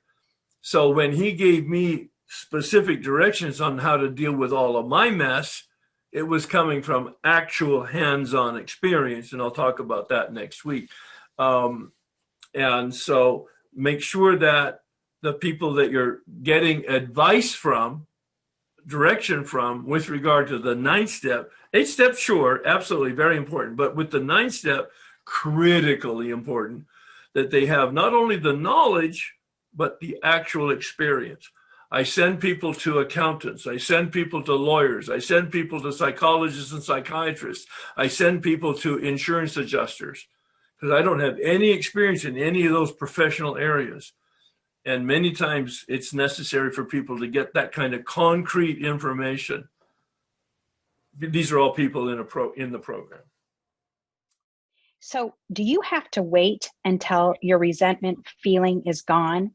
So when he gave me specific directions on how to deal with all of my mess, it was coming from actual hands on experience. And I'll talk about that next week. Um, and so make sure that the people that you're getting advice from, direction from with regard to the ninth step, eight steps, sure, absolutely very important. But with the ninth step, critically important that they have not only the knowledge, but the actual experience. I send people to accountants. I send people to lawyers. I send people to psychologists and psychiatrists. I send people to insurance adjusters because I don't have any experience in any of those professional areas. And many times it's necessary for people to get that kind of concrete information. These are all people in a pro in the program. So, do you have to wait until your resentment feeling is gone?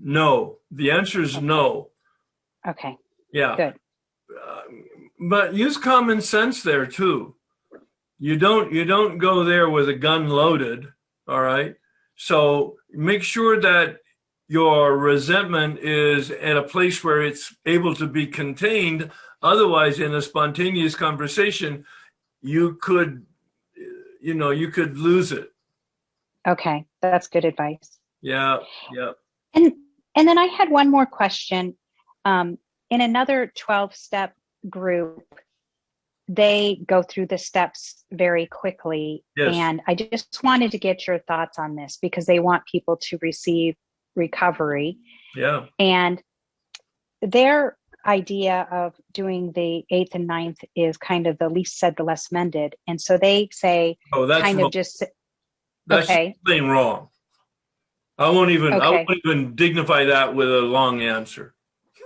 No, the answer is no. Okay, Yeah. Good. Uh, but use common sense there too. You don't you don't go there with a gun loaded, all right? So make sure that your resentment is at a place where it's able to be contained. Otherwise, in a spontaneous conversation, you could you know, you could lose it. okay, that's good advice. Yeah, yeah. And and then I had one more question. Um, in another twelve step group, they go through the steps very quickly, Yes. and I just wanted to get your thoughts on this because they want people to receive recovery. Yeah. And their idea of doing the eighth and ninth is kind of the least said, the less mended. And so they say, Oh, that's kind wrong. of just, that's okay. wrong. I won't even I won't even dignify that with a long answer.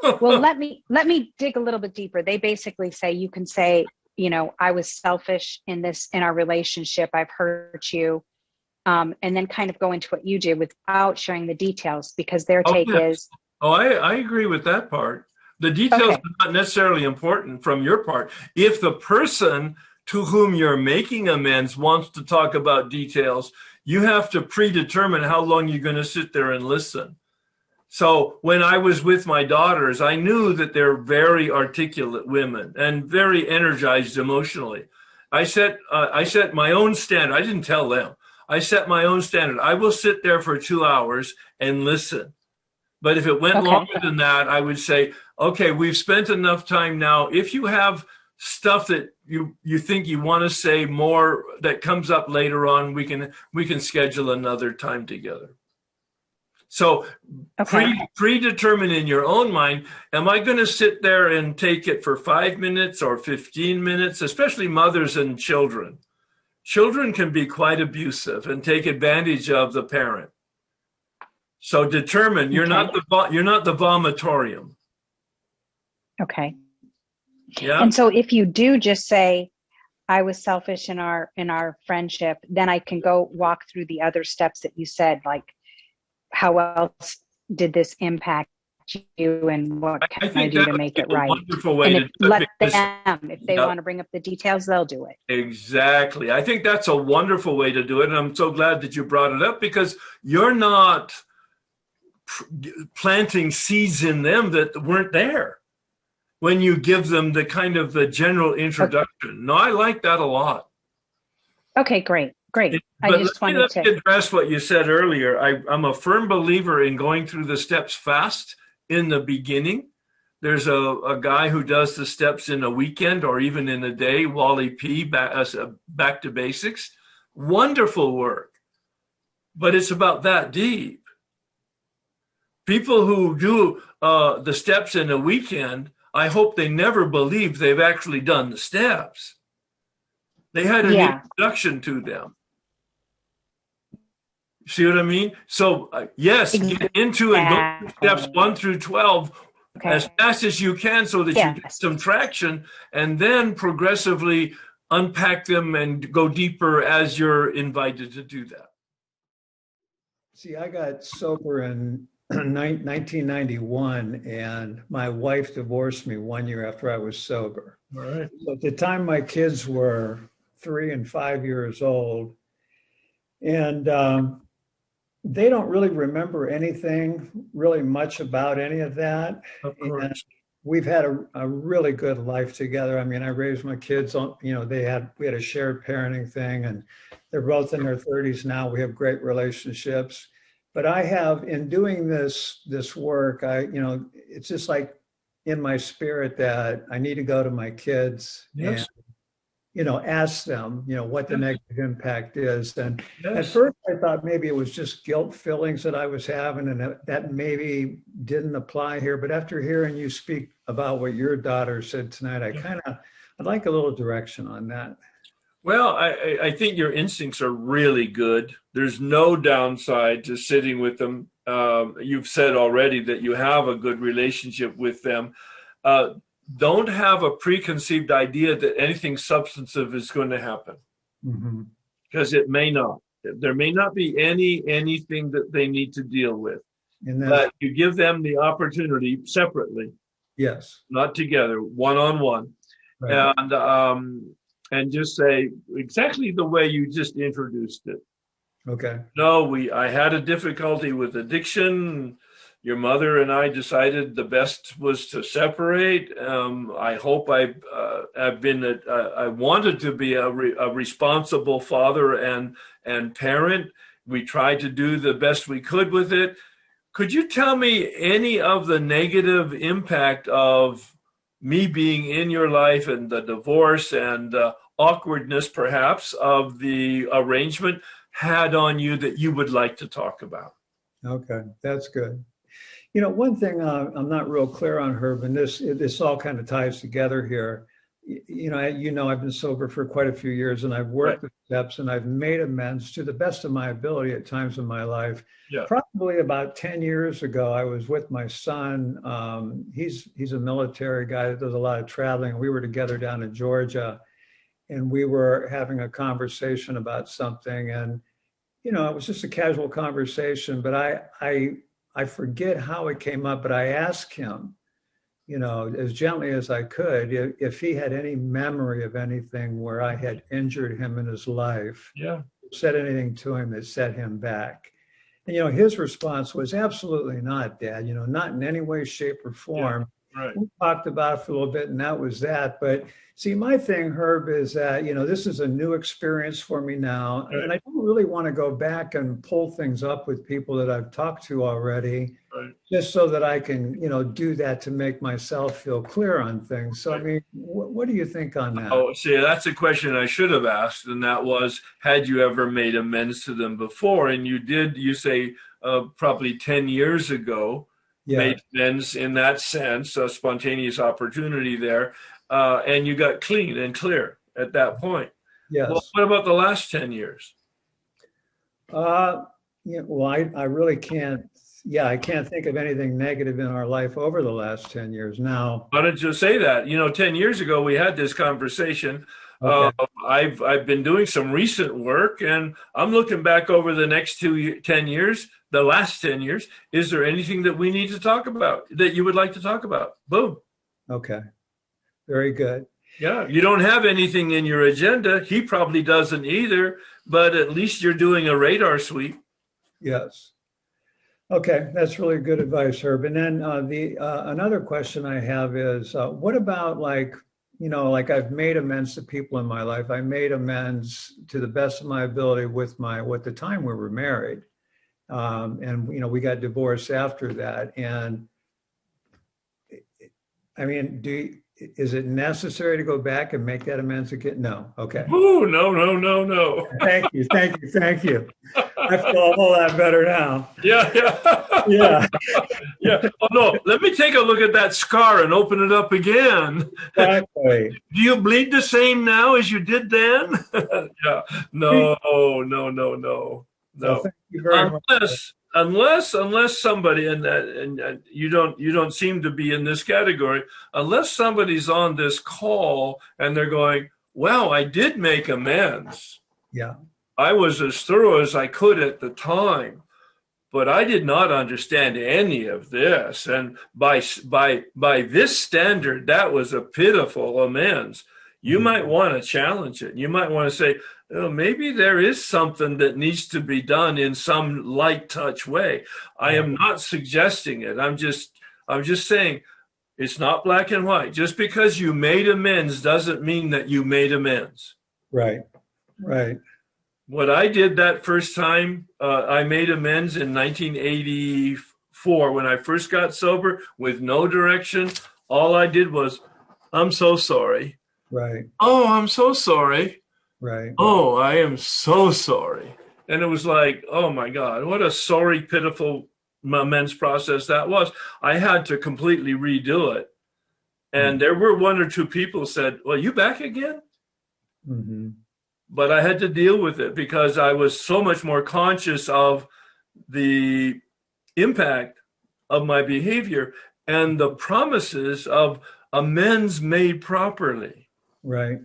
<laughs> well, let me let me dig a little bit deeper. They basically say you can say, you know, I was selfish in this in our relationship. I've hurt you. Um, and then kind of go into what you did without sharing the details because their Oh, take yes. is Oh, I, I agree with that part. The details Okay. are not necessarily important from your part. If the person to whom you're making amends wants to talk about details, you have to predetermine how long you're going to sit there and listen. So when I was with my daughters, I knew that they're very articulate women and very energized emotionally. I set uh, I set my own standard. I didn't tell them. I set my own standard. I will sit there for two hours and listen. But if it went Okay. longer than that, I would say, okay, we've spent enough time now. If you have stuff that you you think you want to say more that comes up later on, we can we can schedule another time together. So okay. pre, predetermine in your own mind am i going to sit there and take it for five minutes or 15 minutes especially mothers and children children can be quite abusive and take advantage of the parent so determine you're not the you're not the vomitorium Okay. Yeah And so if you do just say, I was selfish in our in our friendship, then I can go walk through the other steps that you said, like how else did this impact you and what I- I can I, do to make it right? wonderful way And to if, do let them, if they Yeah. want to bring up the details, they'll do it. Exactly. I think that's a wonderful way to do it. And I'm so glad that you brought it up because you're not planting seeds in them that weren't there. When you give them the kind of the general introduction. No, I like that a lot. Okay, great, great. I just let wanted to, address what you said earlier. I, I'm a firm believer in going through the steps fast in the beginning. There's a, a guy who does the steps in a weekend or even in a day, Wally P, back, uh, back to basics. Wonderful work. But it's about that deep. People who do uh, the steps in a weekend, I hope they never believe they've actually done the steps. They had an Yeah. introduction to them. See what I mean? So uh, yes, get into it. Go through steps one through twelve okay, as fast as you can, so that you get some traction, and then progressively unpack them and go deeper as you're invited to do that. See, I got sober in nine- <clears throat> 1991 and my wife divorced me one year after I was sober. All right. So At the time, my kids were three and five years old. And um, they don't really remember anything really much about any of that. Of course. we've had a, a really good life together. I mean, I raised my kids on, you know, they had, we had a shared parenting thing and they're both in their 30s now. We have great relationships. But I have, in doing this, this work, I, you know, it's just like in my spirit that I need to go to my kids Yes. and, you know, ask them, you know, what the Yes. negative impact is. And at first, I thought maybe it was just guilt feelings that I was having, and that, that maybe didn't apply here. But after hearing you speak about what your daughter said tonight, I kind of, I'd like a little direction on that. Well, I, I- think your instincts are really good. There's no downside to sitting with them. Um, you've said already that you have a good relationship with them. Uh, don't have a preconceived idea that anything substantive is going to happen because it may not. There may not be any anything that they need to deal with, but you give them the opportunity separately, yes. not together, one on one. and um, and just say exactly the way you just introduced it. Okay. No, we I had a difficulty with addiction. Your mother and I decided the best was to separate. Um, I hope I uh, have been. A, uh, I wanted to be a, re, a responsible father and and parent. We tried to do the best we could with it. Could you tell me any of the negative impact of me being in your life and the divorce and uh, awkwardness, perhaps, of the arrangement had on you that you would like to talk about? Okay. That's good. You know, one thing uh, I'm not real clear on, Herb, and this this all kind of ties together here. You know, you know, I've been sober for quite a few years, and I've worked the steps, and I've made amends to the best of my ability at times in my life. Yeah. Probably about ten years ago, I was with my son. Um, he's he's a military guy that does a lot of traveling. We were together down in Georgia, and we were having a conversation about something, and you know, it was just a casual conversation, but I I I forget how it came up, but I asked him, you know, as gently as I could, if, if he had any memory of anything where I had injured him in his life, Yeah. said anything to him that set him back. And, you know, his response was absolutely not, Dad, you know, not in any way, shape, or form. Right. We talked about it for a little bit, and that was that. But see, my thing, Herb, is that, you know, this is a new experience for me now. Right. And I don't really want to go back and pull things up with people that I've talked to already Right. just so that I can, you know, do that to make myself feel clear on things. So, I mean, what, what do you think on that? Oh, see, that's a question I should have asked, and that was, had you ever made amends to them before? And you did. You say uh, probably ten years ago yeah. made amends in that sense, a spontaneous opportunity there, uh, and you got clean and clear at that point. yes. Well, what about the last ten years? Uh, yeah, well, I, I really can't, yeah, I can't think of anything negative in our life over the last 10 years now. Why don't you say that? You know, ten years ago we had this conversation. Okay. Uh, I've I've been doing some recent work, and I'm looking back over the next two ten years, the last ten years. Is there anything that we need to talk about that you would like to talk about? Boom. Okay. Very good. Yeah, you don't have anything in your agenda. He probably doesn't either, but at least you're doing a radar sweep. Yes. Okay, that's really good advice, Herb. And then uh, the uh, another question I have is, uh, what about like, you know, like I've made amends to people in my life. I made amends to the best of my ability with my with the time we were married, um, and you know, we got divorced after that. And I mean, do you, is it necessary to go back and make that amends again? No. Okay. Ooh, no, no, no, no. Thank you. Thank you. Thank you. I feel a whole lot better now. Yeah, yeah. Yeah. yeah. Oh no, let me take a look at that scar and open it up again. Exactly. Do you bleed the same now as you did then? <laughs> yeah. No, no, no, no. No. thank you very much. Unless unless unless somebody and that and, and you don't you don't seem to be in this category unless somebody's on this call and they're going, "Wow, I did make amends." Yeah. I was as thorough as I could at the time, but I did not understand any of this. And by by by this standard, that was a pitiful amends. You might want to challenge it. You might want to say, oh, maybe there is something that needs to be done in some light touch way. I am not suggesting it. I'm just I'm just saying it's not black and white. Just because you made amends doesn't mean that you made amends Right. Right. what I did that first time, uh, I made amends in 1984 when I first got sober with no direction. All I did was, I'm so sorry. Right. Oh, I'm so sorry. Right. Oh, I am so sorry. And it was like, oh my God, what a sorry, pitiful amends process that was. I had to completely redo it. And there were one or two people said, well, you back again? hmm but I had to deal with it because I was so much more conscious of the impact of my behavior and the promises of amends made properly. Right.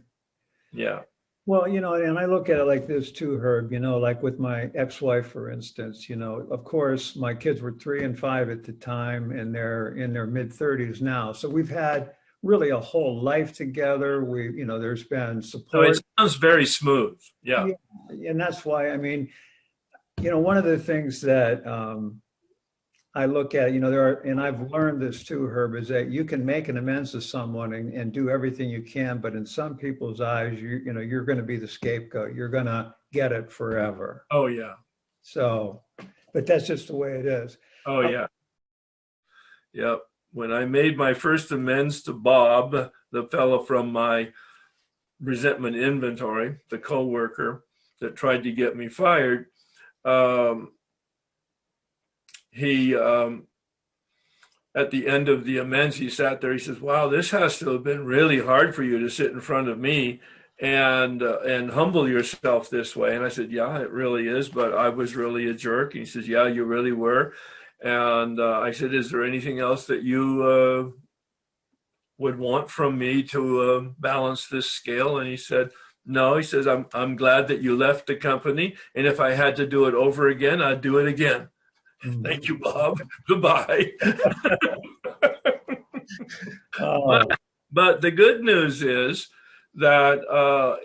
Yeah. Well, you know, and I look at it like this too, Herb, you know, like with my ex-wife, for instance, you know, of course, my kids were three and five at the time and they're in their mid thirties now. So we've had really a whole life together. We, you know, there's been So support. it sounds very smooth. Yeah. and that's why I mean, you know, one of the things that um, I look at, you know, there are, and I've learned this too, Herb, is that you can make an amends to someone and, and do everything you can, but in some people's eyes, you you know, you're going to be the scapegoat. You're going to get it forever. Oh, yeah. So, but that's just the way it is. Oh, yeah. Yep. When I made my first amends to Bob, the fellow from my resentment inventory, the coworker that tried to get me fired, um, he um, at the end of the amends he sat there he says wow this has to have been really hard for you to sit in front of me and uh, and humble yourself this way. And i said yeah it really is but i was really a jerk. And he says yeah you really were. And uh, i said is there anything else that you uh, would want from me to uh, balance this scale? And he said no. He says I'm, I'm glad that you left the company and if i had to do it over again i'd do it again Mm. Thank you, Bob. Goodbye. <laughs> Oh, But the good news is that uh,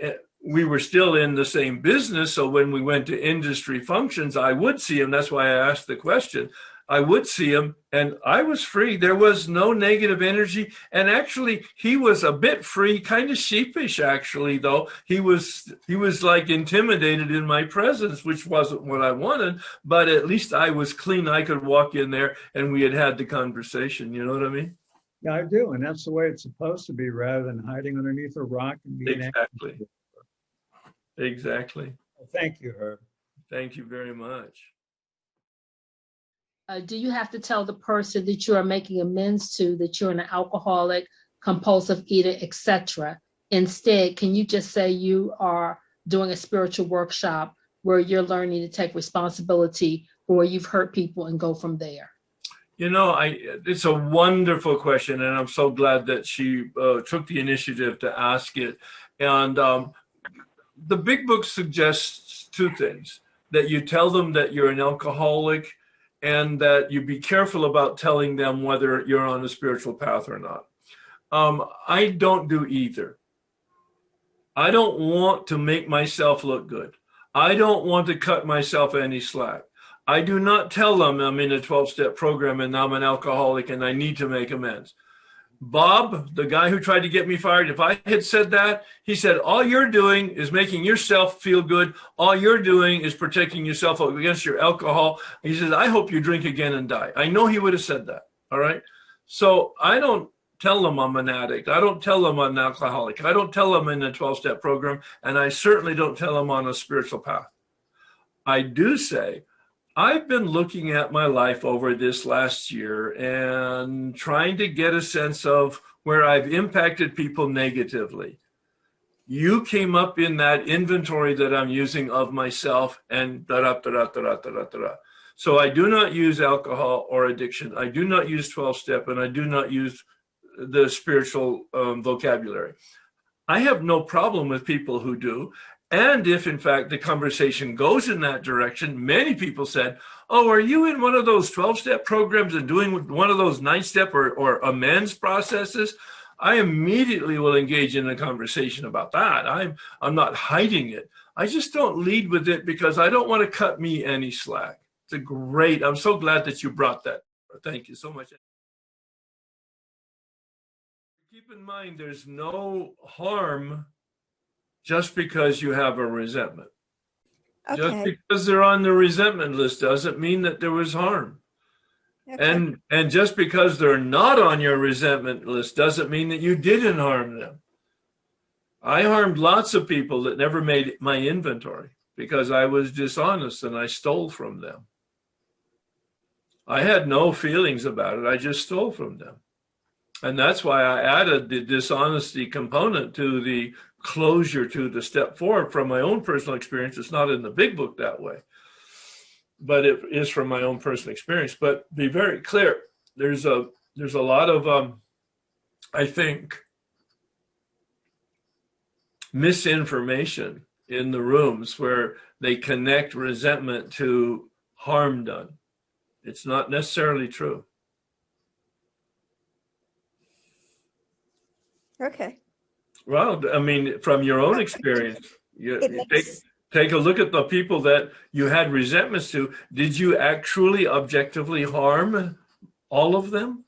we were still in the same business. So when we went to industry functions, I would see him. That's why I asked the question. I would see him, and I was free. There was no negative energy, and actually, he was a bit free, kind of sheepish. Actually, though he was he was like intimidated in my presence, which wasn't what I wanted. But at least I was clean. I could walk in there, and we had had the conversation. You know what I mean? yeah, I do. And that's the way it's supposed to be rather than hiding underneath a rock and being. Exactly. Exactly. Thank you, Herb. Thank you very much. Uh, do you have to tell the person that you are making amends to that you're an alcoholic, compulsive eater, etc.? Instead, can you just say you are doing a spiritual workshop where you're learning to take responsibility for where you've hurt people and go from there? You know, I it's a wonderful question, and I'm so glad that she uh, took the initiative to ask it. And um, the big book suggests two things: that you tell them that you're an alcoholic, and that you be careful about telling them whether you're on a spiritual path or not. Um, I don't do either. I don't want to make myself look good. I don't want to cut myself any slack. I do not tell them I'm in a 12 step program and I'm an alcoholic and I need to make amends. Bob, the guy who tried to get me fired, if I had said that, he said, All you're doing is making yourself feel good. All you're doing is protecting yourself against your alcohol. He says, I hope you drink again and die. I know he would have said that. All right. So I don't tell them I'm an addict. I don't tell them I'm an alcoholic. I don't tell them in a 12 step program. And I certainly don't tell them on a spiritual path. I do say, I've been looking at my life over this last year and trying to get a sense of where I've impacted people negatively. You came up in that inventory that I'm using of myself and da da da da da da da da. So I do not use alcohol or addiction. I do not use 12 step and I do not use the spiritual um, vocabulary. I have no problem with people who do. And if, in fact, the conversation goes in that direction, many people said, Oh, are you in one of those 12 step programs and doing one of those nine step or, or amends processes? I immediately will engage in a conversation about that. I'm, I'm not hiding it. I just don't lead with it because I don't want to cut me any slack. It's a great, I'm so glad that you brought that. Thank you so much. Keep in mind, there's no harm just because you have a resentment. Just because they're on the resentment list doesn't mean that there was harm. okay. And and just because they're not on your resentment list doesn't mean that you didn't harm them. I harmed lots of people that never made my inventory because I was dishonest and I stole from them. I had no feelings about it. I just stole from them. And that's why I added the dishonesty component to the closure to the step forward from my own personal experience. It's not in the big book that way, but it is from my own personal experience. But be very clear, there's a there's a lot of um, I think misinformation in the rooms where they connect resentment to harm done. It's not necessarily true. Okay. Well, I mean, from your own experience, you, you take take a look at the people that you had resentments to. Did you actually objectively harm all of them?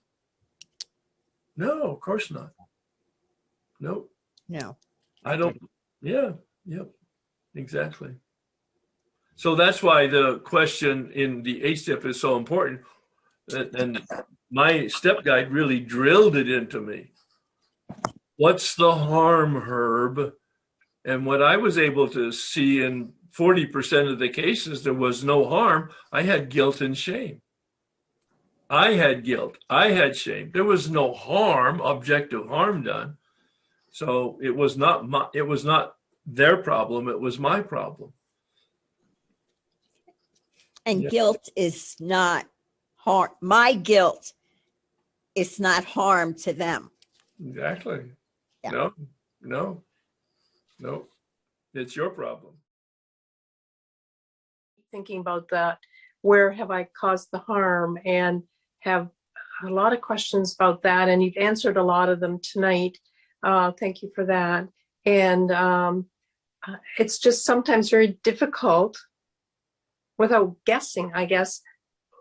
No, of course not. Nope. no. I don't. Yeah. Yep. Exactly. So that's why the question in the eight step is so important. And and my step guide really drilled it into me. What's the harm, Herb? And what I was able to see in 40% of the cases, there was no harm. I had guilt and shame. I had guilt. I had shame. There was no harm, objective harm done. So it was not my, it was not their problem. It was my problem. And Yeah. guilt is not harm. My guilt is not harm to them. Exactly. Yeah. No, no, no. It's your problem. thinking about that. Where have I caused the harm? And have a lot of questions about that. And you've answered a lot of them tonight. Uh, thank you for that. And um, uh, it's just sometimes very difficult without guessing, I guess,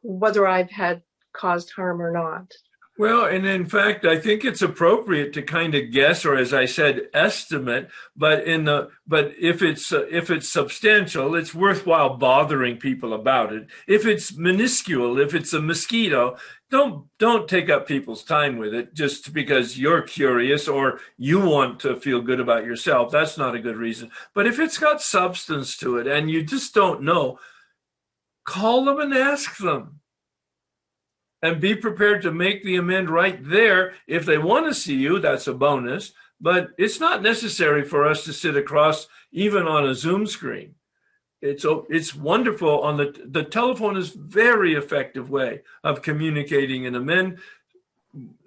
whether I've had caused harm or not. Well, and in fact, I think it's appropriate to kind of guess, or as I said, estimate. But in the but if it's uh, if it's substantial, it's worthwhile bothering people about it. If it's minuscule, if it's a mosquito, don't don't take up people's time with it just because you're curious or you want to feel good about yourself. That's not a good reason. But if it's got substance to it and you just don't know, call them and ask them and be prepared to make the amend right there. If they want to see you, that's a bonus, but it's not necessary for us to sit across even on a Zoom screen. It's it's wonderful on the the telephone is very effective way of communicating and amend.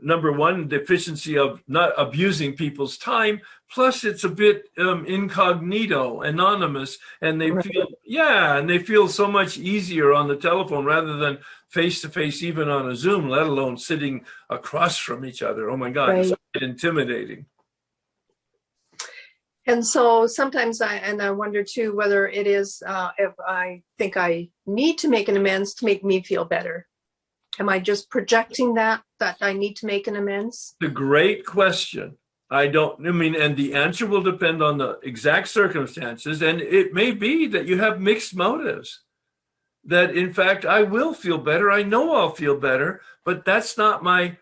Number one, deficiency of not abusing people's time. Plus, it's a bit um, incognito, anonymous, and they Right. feel yeah, and they feel so much easier on the telephone rather than face to face, even on a Zoom, let alone sitting across from each other. Oh my God, it's intimidating. And so sometimes I, and I wonder too, whether it is, uh, if I think I need to make an amends to make me feel better. Am I just projecting that, that I need to make an amends? The great question. I don't, I mean, and the answer will depend on the exact circumstances. And it may be that you have mixed motives. That in fact, I will feel better. I know I'll feel better, but that's not my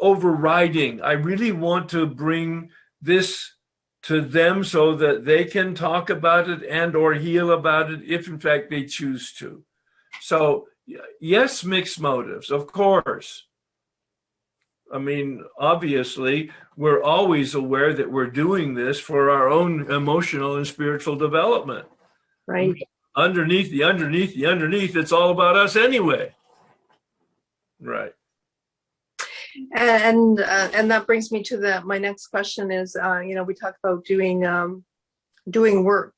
overriding. I really want to bring this to them so that they can talk about it and or heal about it if in fact they choose to. So yes, mixed motives, of course. I mean, obviously, we're always aware that we're doing this for our own emotional and spiritual development. Right? Underneath the underneath the underneath, it's all about us anyway. Right. And, uh, and that brings me to the, my next question is, uh, you know, we talk about doing, um, doing work.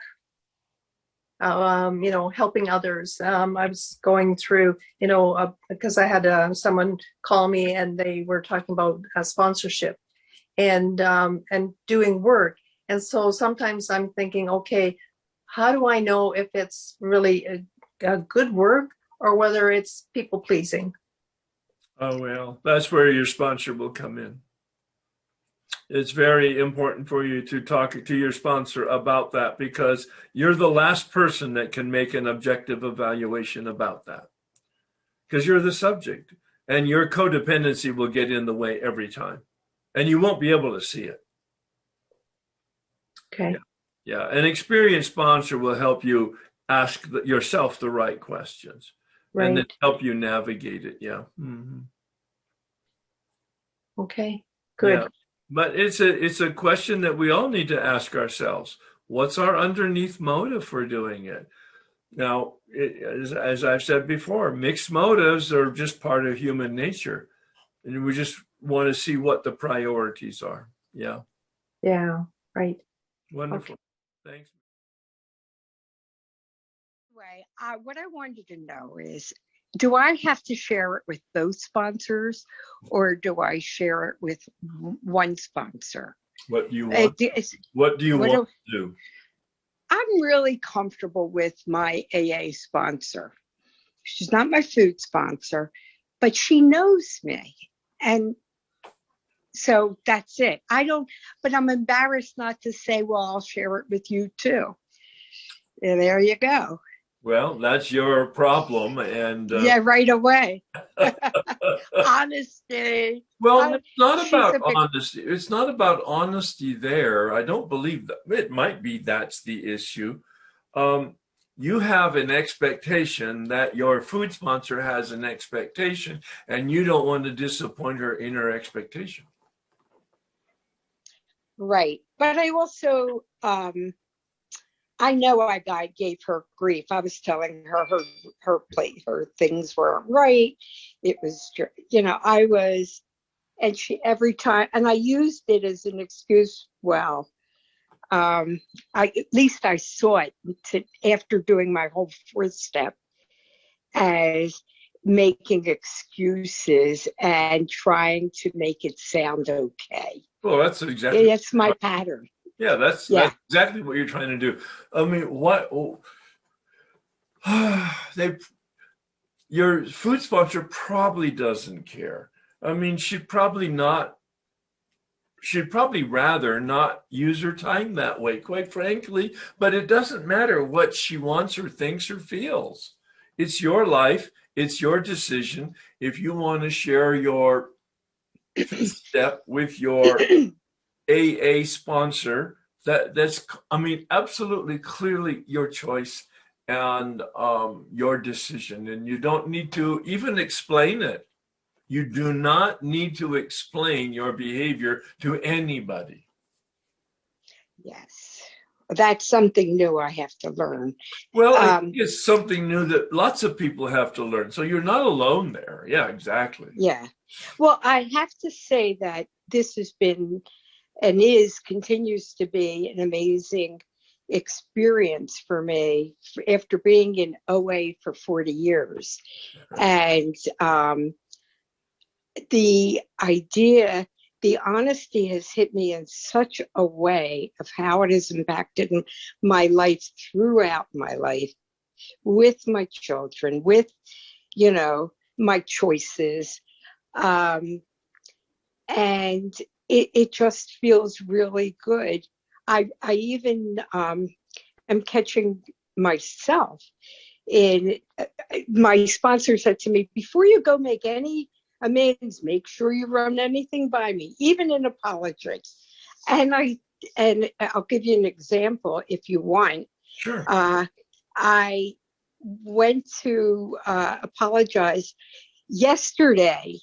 Uh, um, you know, helping others. Um, I was going through, you know, uh, because I had, uh, someone call me and they were talking about uh, sponsorship and, um, and doing work. And so sometimes I'm thinking, okay, how do I know if it's really a, a good work or whether it's people pleasing? Oh, well, that's where your sponsor will come in. It's very important for you to talk to your sponsor about that because you're the last person that can make an objective evaluation about that. Because you're the subject and your codependency will get in the way every time and you won't be able to see it. Okay. Yeah, an experienced sponsor will help you ask the, yourself the right questions and then help you navigate it. Yeah. Mhm. Okay. Good. Yeah. But it's a it's a question that we all need to ask ourselves. What's our underneath motive for doing it? Now, it, as, as I've said before, mixed motives are just part of human nature, and we just want to see what the priorities are. Yeah, Yeah. Right. wonderful. Thanks. Anyway, uh, what I wanted to know is, do I have to share it with both sponsors or do I share it with one sponsor? What do you Uh, want? it's- What do you what want to do? I'm really comfortable with my AA sponsor. She's not my food sponsor, but she knows me. And so that's it. I don't, but I'm embarrassed not to say, well, I'll share it with you too. And there you go. Well, that's your problem, and uh, Yeah, right away. <laughs> Honesty. Well, it's not about a bit- honesty. It's not about honesty there. I don't believe that. It might be that's the issue. Um, you have an expectation that your food sponsor has an expectation, and you don't want to disappoint her in her expectation. Right. But I also, um, I know I gave her grief. I was telling her her her plate, her things weren't right. It was, you know, I was, and she every time, and I used it as an excuse. Well, um, I at least I saw it to, after doing my whole fourth step as making excuses and trying to make it sound okay. Well, that's exactly. That's my pattern. Yeah, that's Yeah. that's exactly what you're trying to do. I mean, what oh, <sighs> they your food sponsor probably doesn't care. I mean, she'd probably not she'd probably rather not use her time that way, quite frankly, but it doesn't matter what she wants or thinks or feels. It's your life, it's your decision. If you want to share your step with your <clears throat> AA sponsor. That that's I mean absolutely clearly your choice and um, your decision, and you don't need to even explain it. You do not need to explain your behavior to anybody. Yes. That's something new I have to learn. Well, I Um, think it's something new that lots of people have to learn. So you're not alone there. Yeah, exactly. Yeah. Well, I have to say that this has been and is continues to be an amazing experience for me after being in OA for 40 years. And um, the idea the honesty has hit me in such a way of how it has impacted my life throughout my life with my children, with, you know, my choices. Um, and it, it just feels really good. I, I even um, am catching myself in uh, my sponsor said to me, before you go make any amends, make sure you run anything by me, even an apology. And I and I'll give you an example if you want. Sure. Uh, I went to uh, apologize yesterday.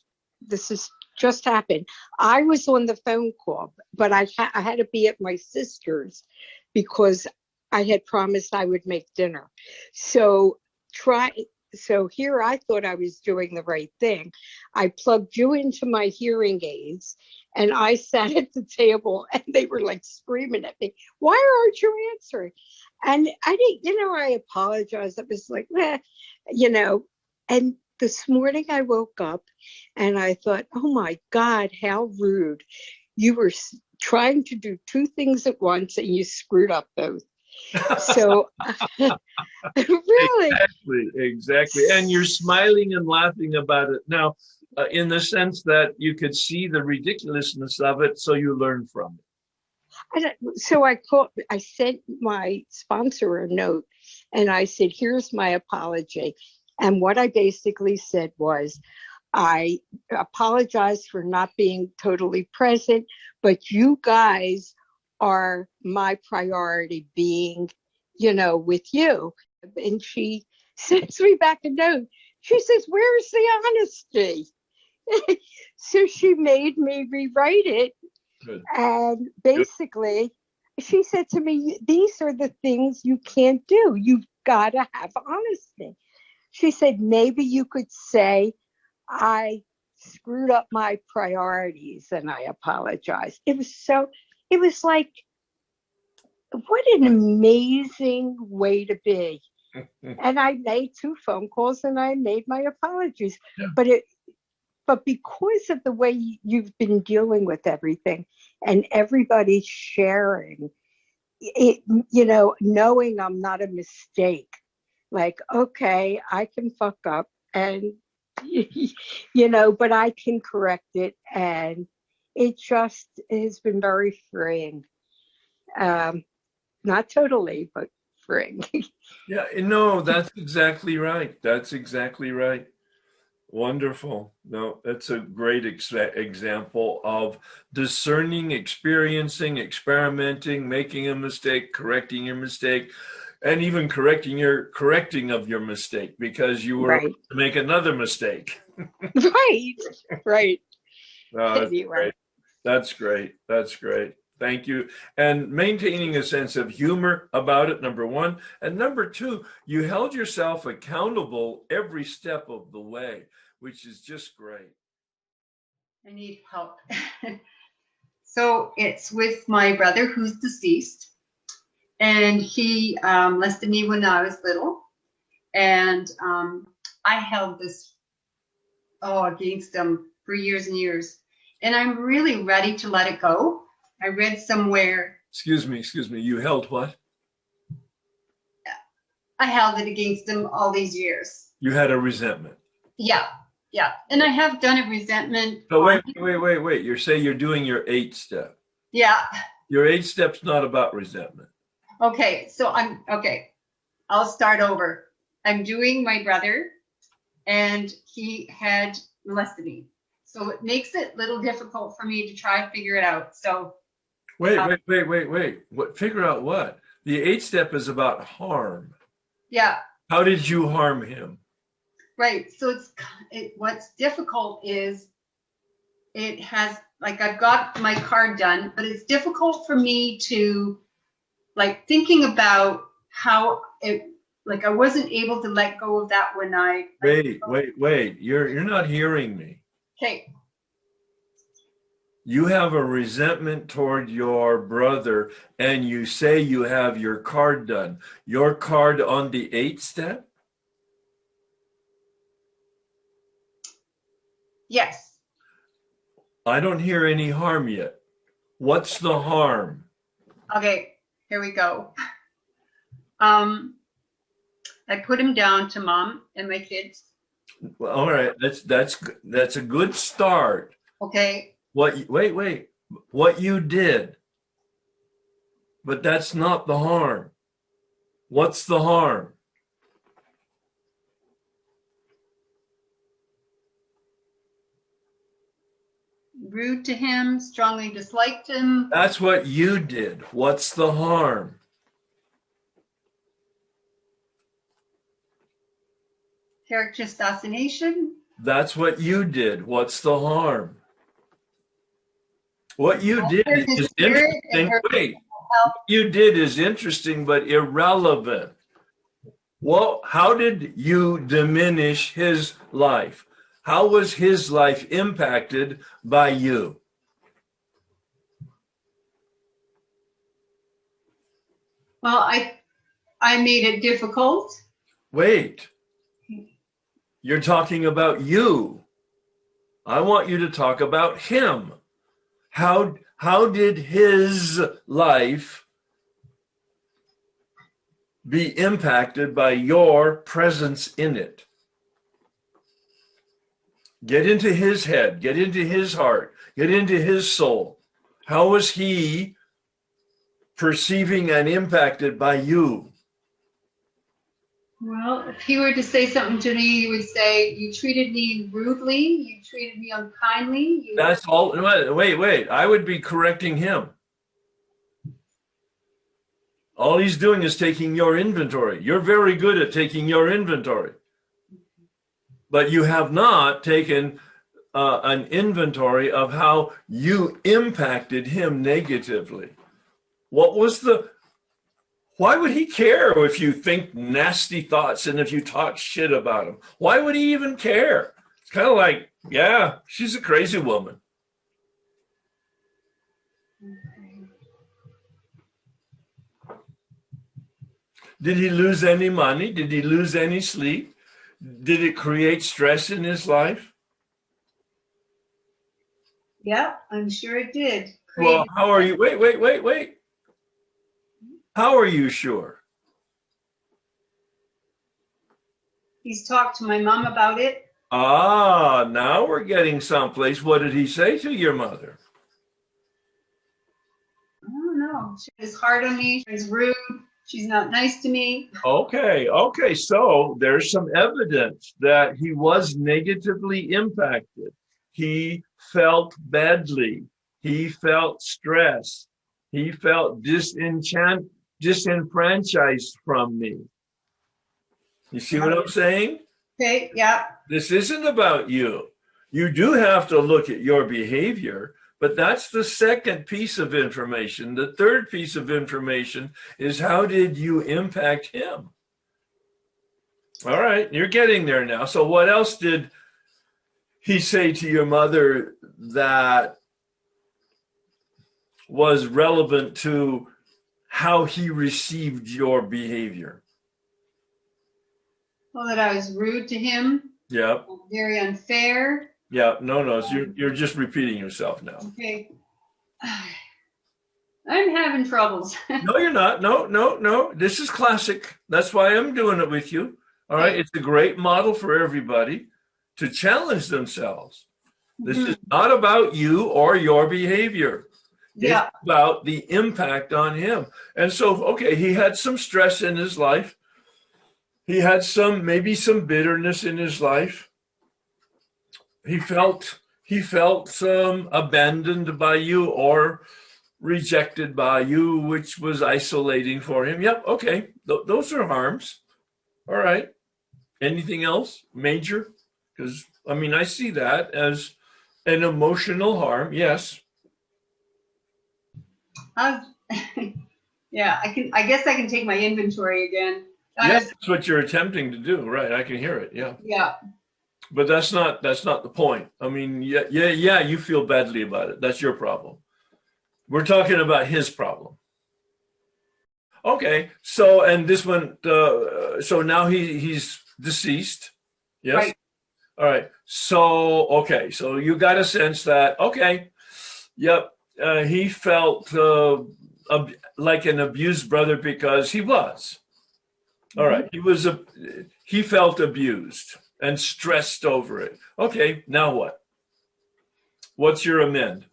This has just happened. I was on the phone call, but I, ha- I had to be at my sister's because I had promised I would make dinner. So try. So here I thought I was doing the right thing. I plugged you into my hearing aids and I <laughs> sat at the table and they were like screaming at me, why aren't you answering? And I didn't, you know, I apologized. I was like, eh, you know, and this morning I woke up and I thought, oh my God, how rude. You were trying to do two things at once and you screwed up both. So, <laughs> really, Exactly, exactly. And you're smiling and laughing about it now, uh, in the sense that you could see the ridiculousness of it, so you learn from it. I so I called, I sent my sponsor a note and I said, here's my apology. And what I basically said was, I apologize for not being totally present, but you guys are my priority being, you know, with you. And she sends me back a note. She says, Where's the honesty? <laughs> so she made me rewrite it. Good. And basically, she said to me, These are the things you can't do. You've got to have honesty. She said, Maybe you could say, I screwed up my priorities and I apologize. It was so, it was like, what an amazing way to be. <laughs> and I made two phone calls and I made my apologies. Yeah. But it, but because of the way you've been dealing with everything and everybody sharing, it, you know, knowing I'm not a mistake, like, okay, I can fuck up and, <laughs> you know, but I can correct it. And it just has been very freeing. Um, not totally, but freeing. <laughs> Yeah, no, that's exactly right. That's exactly right. Wonderful. No, that's a great ex- example of discerning, experiencing, experimenting, making a mistake, correcting your mistake, and even correcting your correcting of your mistake because you were Right. to make another mistake. <laughs> right, right. No, Anyway. That's great. That's great. Thank you. And maintaining a sense of humor about it, number one. And number two, you held yourself accountable every step of the way, which is just great. I need help. <laughs> so it's with my brother who's deceased. And he um, me when I was little. And um, I held this, oh, against him for years and years. And I'm really ready to let it go. I read somewhere Excuse me, excuse me. You held what? I held it against him all these years. You had a resentment. Yeah, yeah. And I have done a resentment. But wait, wait, wait, wait. You're saying you're doing your eight step. Yeah. Your eight step's not about resentment. Okay, so I'm okay. I'll start over. I'm doing my brother, and he had molested me. So it makes it a little difficult for me to try and figure it out. So Wait, Uh, wait, wait, wait, wait. What figure out what? The eight step is about harm. yeah, How did you harm him? right. So it's it, what's difficult is it has like I've got my card done, but it's difficult for me to like thinking about how it like I wasn't able to let go of that when I Wait, wait, wait. You're you're not hearing me. Okay You have a resentment toward your brother and you say you have your card done. Your card on the eight step? yes I don't hear any harm yet. What's the harm? Okay, here we go. Um, I put him down to mom and my kids. Well, all right, that's that's that's a good start. Okay, What? you- Wait, wait. What you did, but that's not the harm. What's the harm? rude to him, strongly disliked him. That's what you did. What's the harm? Character assassination. That's what you did. What's the harm? What you did is interesting. Wait, what you did is interesting but irrelevant. Well, how did you diminish his life? How was his life impacted by you? Well, I I made it difficult. Wait. You're talking about you. I want you to talk about him. How how did his life be impacted by your presence in it? Get into his head, get into his heart, get into his soul. How was he perceiving and impacted by you? Well, if he were to say something to me, he would say, "You treated me rudely. You treated me unkindly." You That's all. Wait, wait. I would be correcting him. All he's doing is taking your inventory. You're very good at taking your inventory. But you have not taken uh, an inventory of how you impacted him negatively. What was the. Why would he care if you think nasty thoughts and if you talk shit about him? Why would he even care? It's kind of like, yeah, she's a crazy woman. Did he lose any money? Did he lose any sleep? Did it create stress in his life? Yeah, I'm sure it did. Well, how are you? Wait, wait, wait, wait. How are you sure? He's talked to my mom about it. Ah, now we're getting someplace. What did he say to your mother? I don't know. She's hard on me. She's rude. She's not nice to me. Okay, okay. So there's some evidence that he was negatively impacted. He felt badly. He felt stress. He felt disenchant, disenfranchised from me. You see what I'm saying? Okay, yeah. This isn't about you. You do have to look at your behavior, but that's the second piece of information. The third piece of information is how did you impact him? All right, you're getting there now. So, what else did he say to your mother that was relevant to how he received your behavior? Well, that I was rude to him, Yep. very unfair. Yeah, no, no, so you're, you're just repeating yourself now. Okay. <sighs> I'm having troubles. <laughs> No, you're not. No, no, no. This is classic. That's why I'm doing it with you. All right. It's a great model for everybody to challenge themselves. This mm-hmm. is not about you or your behavior. Yeah, It's about the impact on him. And so, okay, he had some stress in his life. He had some, maybe some bitterness in his life. He felt, he felt um, abandoned by you or rejected by you, which was isolating for him. Yep. Okay. Th- those are harms. All right. Anything else major? Because, I mean, I see that as an emotional harm. Yes. <laughs> Yeah, I can, I guess I can take my inventory again. I Yeah, that's what you're attempting to do, right? I can hear it. Yeah, Yeah, but that's not that's not the point. I mean, yeah, yeah, yeah. You feel badly about it. That's your problem. We're talking about his problem. Okay, so and this one, uh, so now he he's deceased. Yes. Right. All right. So, okay. So you got a sense that, okay, yep, uh, he felt uh, ab- like an abused brother because he was. All right. He was, a, he felt abused and stressed over it. Okay. Now what? What's your amend?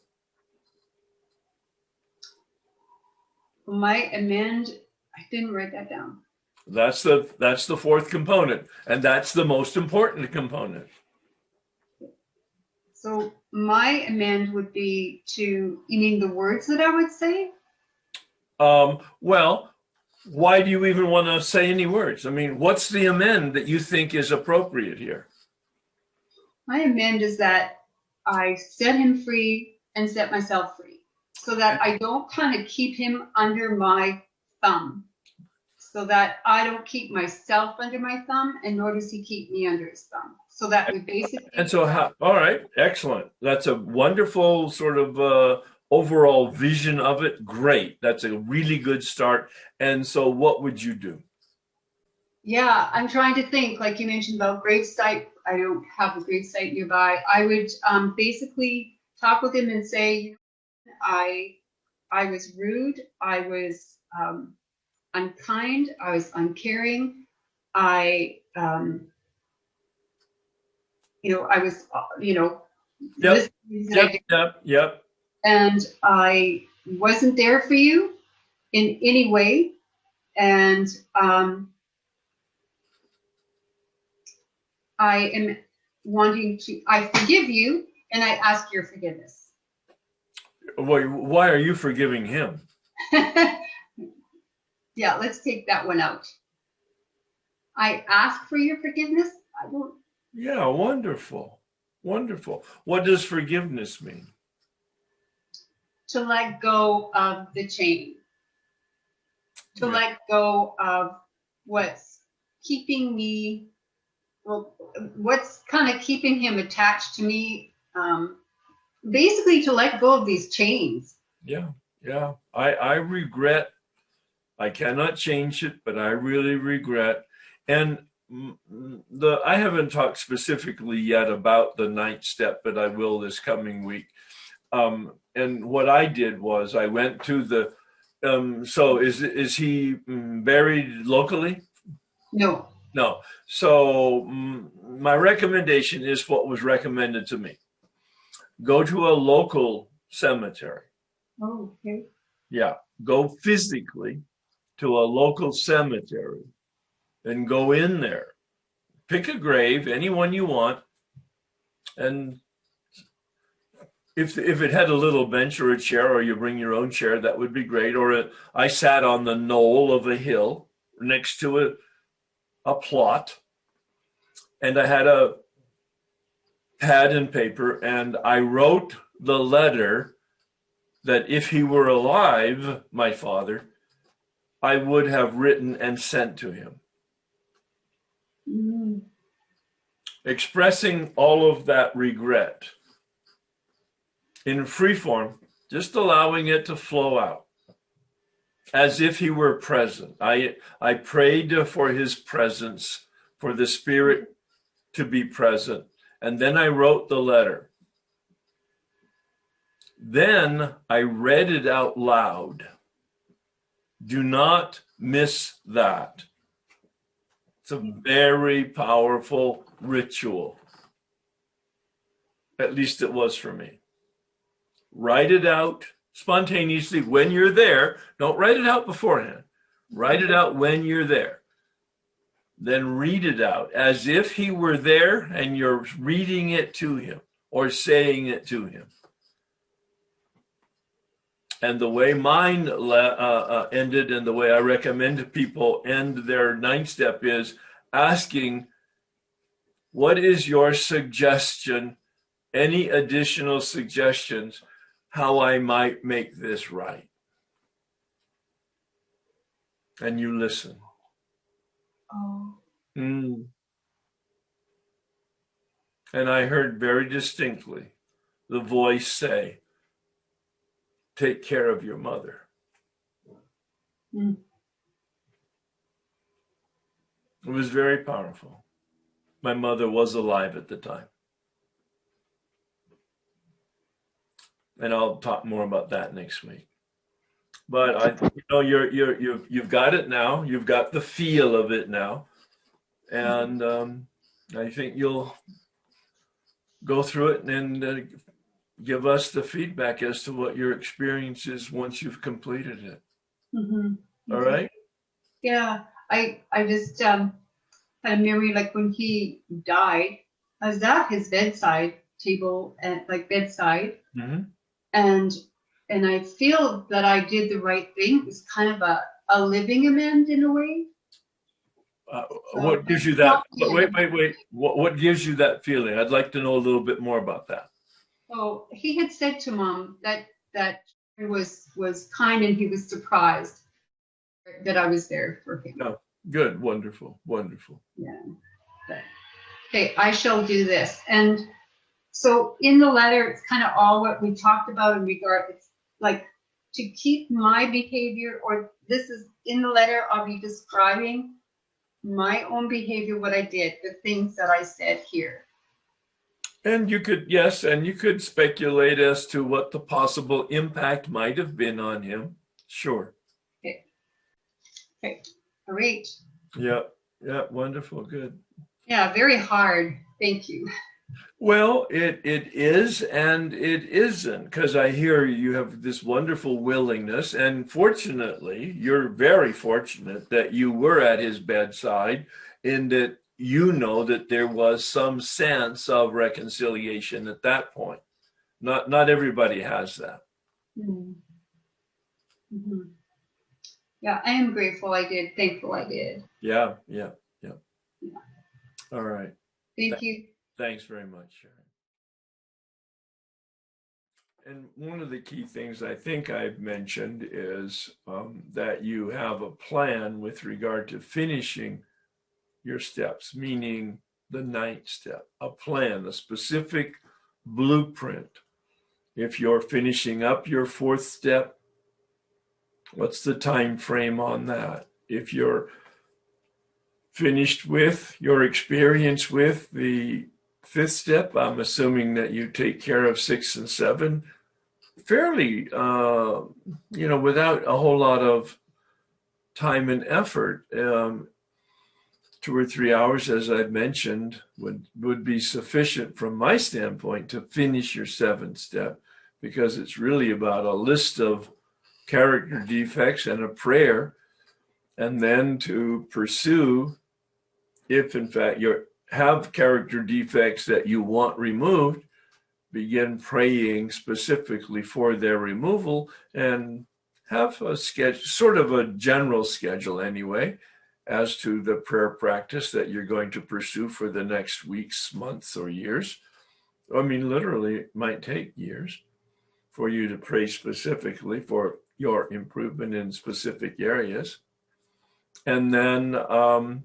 My amend, I didn't write that down. That's the that's the fourth component, and that's the most important component. So my amend would be to, you mean the words that I would say? Um, well, why do you even want to say any words? I mean, what's the amend that you think is appropriate here? My amend is that I set him free and set myself free so that I don't kind of keep him under my thumb. So that I don't keep myself under my thumb and nor does he keep me under his thumb. So that we basically. And so, how, all right, excellent. That's a wonderful sort of uh, overall vision of it. Great. That's a really good start. And so, what would you do? Yeah, I'm trying to think, like you mentioned about grave site. I don't have a grave site nearby. I would um, basically talk with him and say, I, I was rude. I was um, unkind. I was uncaring. I, um, you know, I was, uh, you know, Yep, this- that I Yep, yep, yep. and I wasn't there for you in any way. And um, I am wanting to, I forgive you and I ask your forgiveness. Why, why are you forgiving him? <laughs> yeah, let's take that one out. I ask for your forgiveness. I don't, Yeah, wonderful. Wonderful. What does forgiveness mean? to let go of the chain, to Yeah. let go of what's keeping me, well, what's kind of keeping him attached to me. Um, basically, to let go of these chains. Yeah, yeah. I I regret. I cannot change it, but I really regret. And the I haven't talked specifically yet about the ninth step, but I will this coming week. Um, and what I did was I went to the. Um, so is is he mm, buried locally? No. No. So mm, my recommendation is what was recommended to me. Go to a local cemetery. Oh, okay. Yeah, go physically to a local cemetery and go in there. Pick a grave, anyone you want, and if if it had a little bench or a chair, or you bring your own chair, that would be great. Or a, I sat on the knoll of a hill next to a a plot, and I had a pad and paper, and I wrote the letter that if he were alive, my father, I would have written and sent to him, Mm, expressing all of that regret in free form, just allowing it to flow out as if he were present. I, I prayed for his presence, for the Spirit to be present, and then I wrote the letter. Then I read it out loud. Do not miss that. It's a very powerful ritual. At least it was for me. Write it out spontaneously when you're there. Don't write it out beforehand. Write it out when you're there. Then read it out as if he were there and you're reading it to him or saying it to him. And the way mine uh, uh, ended, and the way I recommend people end their ninth step is asking, What is your suggestion? Any additional suggestions how I might make this right? And you listen. oh, Mm. And I heard very distinctly the voice say, Take care of your mother. Mm. It was very powerful. My mother was alive at the time. And I'll talk more about that next week. But I, you know, you're you're you've you've got it now. You've got the feel of it now, and um, I think you'll go through it and uh, give us the feedback as to what your experience is once you've completed it. Mhm. All right. Yeah, I I just um had a memory like when he died, I was at his bedside table and like bedside, Mm-hmm. and and I feel that I did the right thing. It was kind of a a living amend in a way. Uh, what gives you that? Wait, wait, wait. What, what gives you that feeling? I'd like to know a little bit more about that. So he had said to mom that that he was was kind and he was surprised that I was there for him. No. Good, wonderful, wonderful. Yeah. But, okay, I shall do this. And so in the letter, it's kind of all what we talked about in regard, it's like to keep my behavior, or this is in the letter, I'll be describing my own behavior, what I did, the things that I said here. And you could, yes, and you could speculate as to what the possible impact might have been on him. Sure. All right. Yeah, yeah, wonderful, good. Yeah, very hard. Thank you. Well, it it is and it isn't because I hear you have this wonderful willingness, and fortunately, you're very fortunate that you were at his bedside, in that you know that there was some sense of reconciliation at that point. Not not everybody has that. Mhm. Mhm. Yeah, I am grateful I did, thankful I did. Yeah, yeah, yeah. Yeah. All right. Thank you. Thanks very much, Sharon. And one of the key things I think I've mentioned is um, that you have a plan with regard to finishing your steps, meaning the ninth step, a plan, a specific blueprint. If you're finishing up your fourth step, what's the time frame on that? If you're finished with your experience with the fifth step, I'm assuming that you take care of six and seven fairly, uh, you know, without a whole lot of time and effort. Um, two or three hours, as I've mentioned, would would be sufficient from my standpoint to finish your seventh step, because it's really about a list of character defects and a prayer, and then to pursue, if in fact you have character defects that you want removed, begin praying specifically for their removal and have a sketch, sort of a general schedule anyway, as to the prayer practice that you're going to pursue for the next weeks, months, or years. I mean, literally, it might take years for you to pray specifically for your improvement in specific areas. And then um,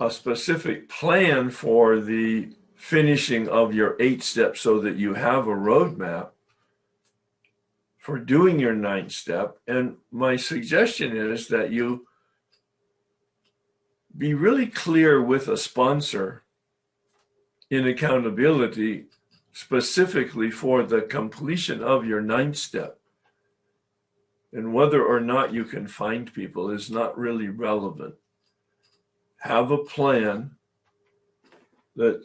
a specific plan for the finishing of your eight steps so that you have a roadmap for doing your ninth step. And my suggestion is that you be really clear with a sponsor in accountability specifically for the completion of your ninth step. And whether or not you can find people is not really relevant have a plan that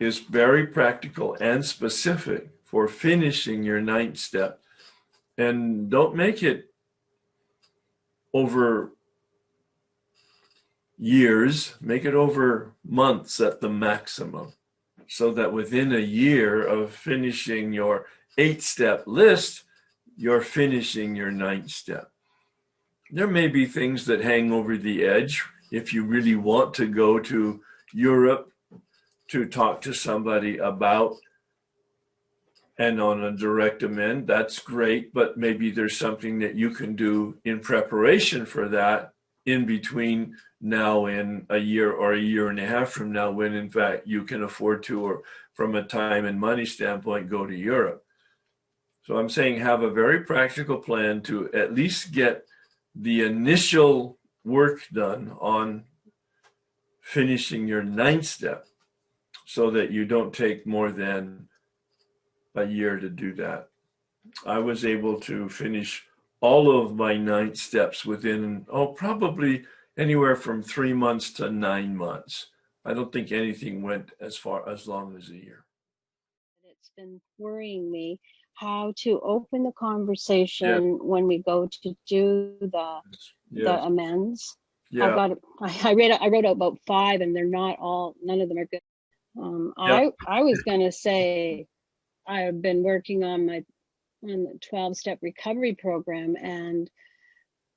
is very practical and specific for finishing your ninth step. And don't make it over years, make it over months at the maximum. So that within a year of finishing your eight step list, you're finishing your ninth step. There may be things that hang over the edge if you really want to go to Europe to talk to somebody about and on a direct amend that's great but maybe there's something that you can do in preparation for that in between now and a year or a year and a half from now when in fact you can afford to or from a time and money standpoint go to Europe so i'm saying have a very practical plan to at least get the initial work done on finishing your ninth step so that you don't take more than a year to do that. I was able to finish all of my nine steps within, oh, probably anywhere from three months to nine months. I don't think anything went as far as long as a year. It's been worrying me how to open the conversation when we go to do the the Yes, amends. I've got I I read I wrote about five and they're not all none of them are good. Um, Yeah. I I was gonna say I have been working on my on the twelve step recovery program and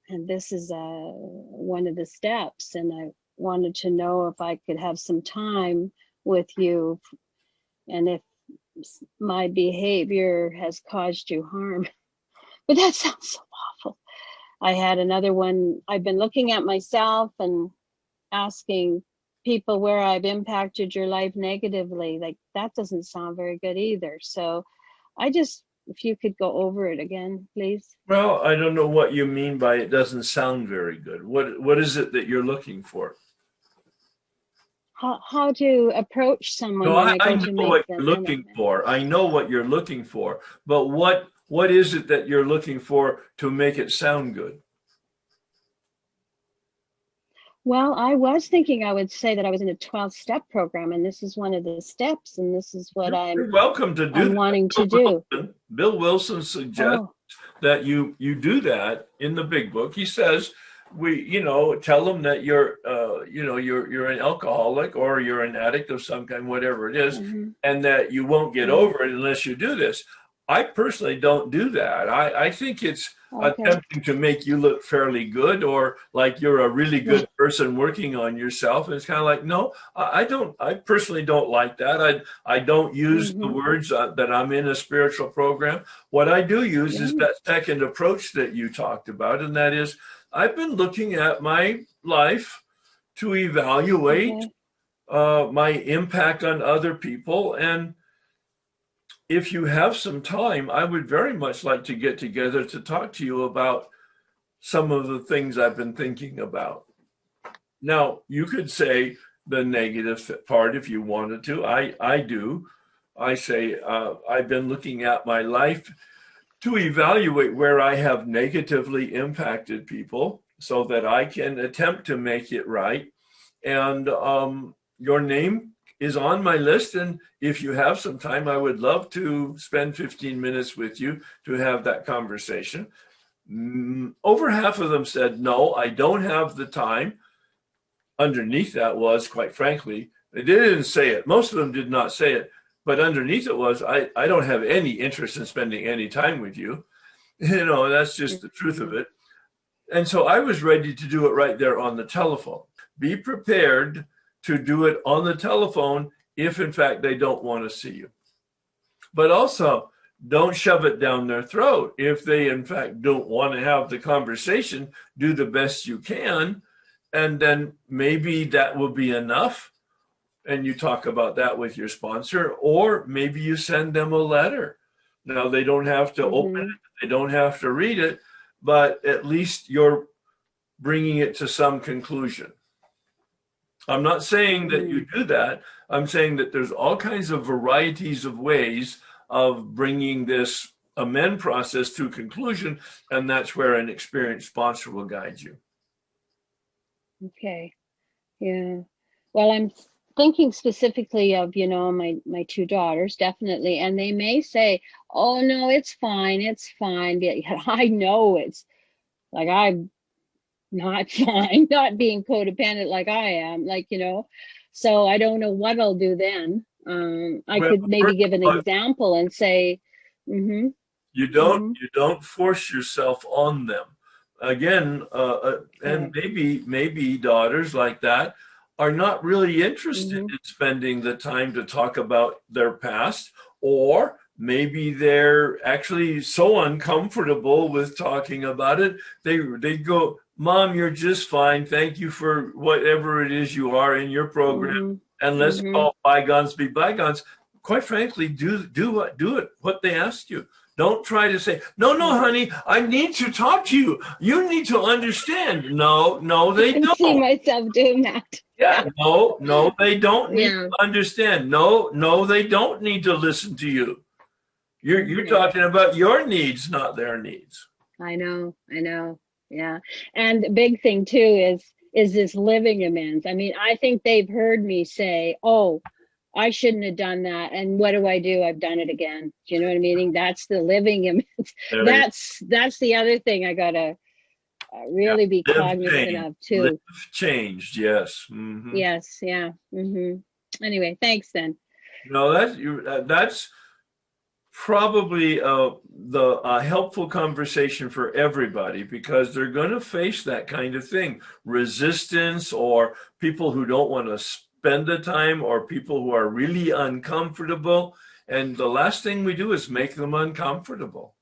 and this is uh one of the steps and I wanted to know if I could have some time with you and if my behavior has caused you harm. <laughs> But that sounds so awful. I had another one. I've been looking at myself and asking people where I've impacted your life negatively. Like that doesn't sound very good either. So I just, if you could go over it again, please. well, I don't know what you mean by it doesn't sound very good. What, what is it that you're looking for? How, how to approach someone No, I, I know what you're looking for. I know what you're looking for, but what, what is it that you're looking for to make it sound good? Well, I was thinking I would say that I was in a 12 step program and this is one of the steps and this is what You're I'm, welcome to do I'm wanting to do. Wilson- Bill Wilson suggests Oh, that you you do that in the big book. He says we you know tell them that you're uh you know you're you're an alcoholic or you're an addict of some kind whatever it is mhm. and that you won't get Mhm. over it unless you do this. I personally don't do that. I I think it's Okay. attempting to make you look fairly good or like you're a really good person working on yourself. And it's kind of like, no, I don't, I personally don't like that. I, I don't use the Mhm. words uh, that I'm in a spiritual program. What I do use is that second approach that you talked about. And that is, I've been looking at my life to evaluate Okay. uh, my impact on other people. And if you have some time, I would very much like to get together to talk to you about some of the things I've been thinking about. Now, you could say the negative part if you wanted to. I, I do. I say uh, I've been looking at my life to evaluate where I have negatively impacted people so that I can attempt to make it right. And um, your name is on my list. And if you have some time, I would love to spend 15 minutes with you to have that conversation. Mm, over half of them said, No, I don't have the time. Underneath that was, quite frankly, they didn't say it. Most of them did not say it. But underneath it was, I, I don't have any interest in spending any time with you. <laughs> You know, that's just the truth of it. And so I was ready to do it right there on the telephone. Be prepared to do it on the telephone if, in fact, they don't want to see you. But also, don't shove it down their throat. If they, in fact, don't want to have the conversation, do the best you can. And then maybe that will be enough. And you talk about that with your sponsor, or maybe you send them a letter. Now, they don't have to open Mhm. it, they don't have to read it, but at least you're bringing it to some conclusion. I'm not saying that you mm. do that. I'm saying that there's all kinds of varieties of ways of bringing this amend process to conclusion, and that's where an experienced sponsor will guide you. Okay. Yeah. Well, I'm thinking specifically of, you know, my my two daughters, definitely, and they may say, "Oh no, it's fine. It's fine." But <laughs> I know it's like I'm not <laughs> fine, not being codependent like I am, like, you know. So I don't know what I'll do then. Um, I Well, could maybe give an example and say, mm-hmm, You don't you don't force yourself on them. Again, uh, uh, and maybe maybe daughters like that are not really interested in spending the time to talk about their past, or maybe they're actually so uncomfortable with talking about it they they go, "Mom, you're just fine. Thank you for whatever it is you are in your program." mm-hmm, and let's Mhm. call bygones be bygones. quite frankly, do do what do it what they asked you. Don't try to say, no, no, honey, I need to talk to you. You need to understand. No, no, they I can see don't. myself doing that. Yeah, <laughs> no, no, they don't need Yeah. to understand. No, no, they don't need to listen to you. You're you're Yeah. talking about your needs, not their needs. I know, I know. Yeah. And the big thing too is is this living amends. I mean, I think they've heard me say, "Oh, I shouldn't have done that." And what do I do? I've done it again. Do you know what I mean? That's the living <laughs> amends. There That's that's the other thing I got to uh, really be live cognizant change, of too. live changed, yes. Mhm. Yes, yeah. Mhm. Anyway, thanks then. No, that's you. uh, That's probably uh, the a helpful conversation for everybody because they're going to face that kind of thing, resistance, or people who don't want to spend the time, or people who are really uncomfortable. And the last thing we do is make them uncomfortable.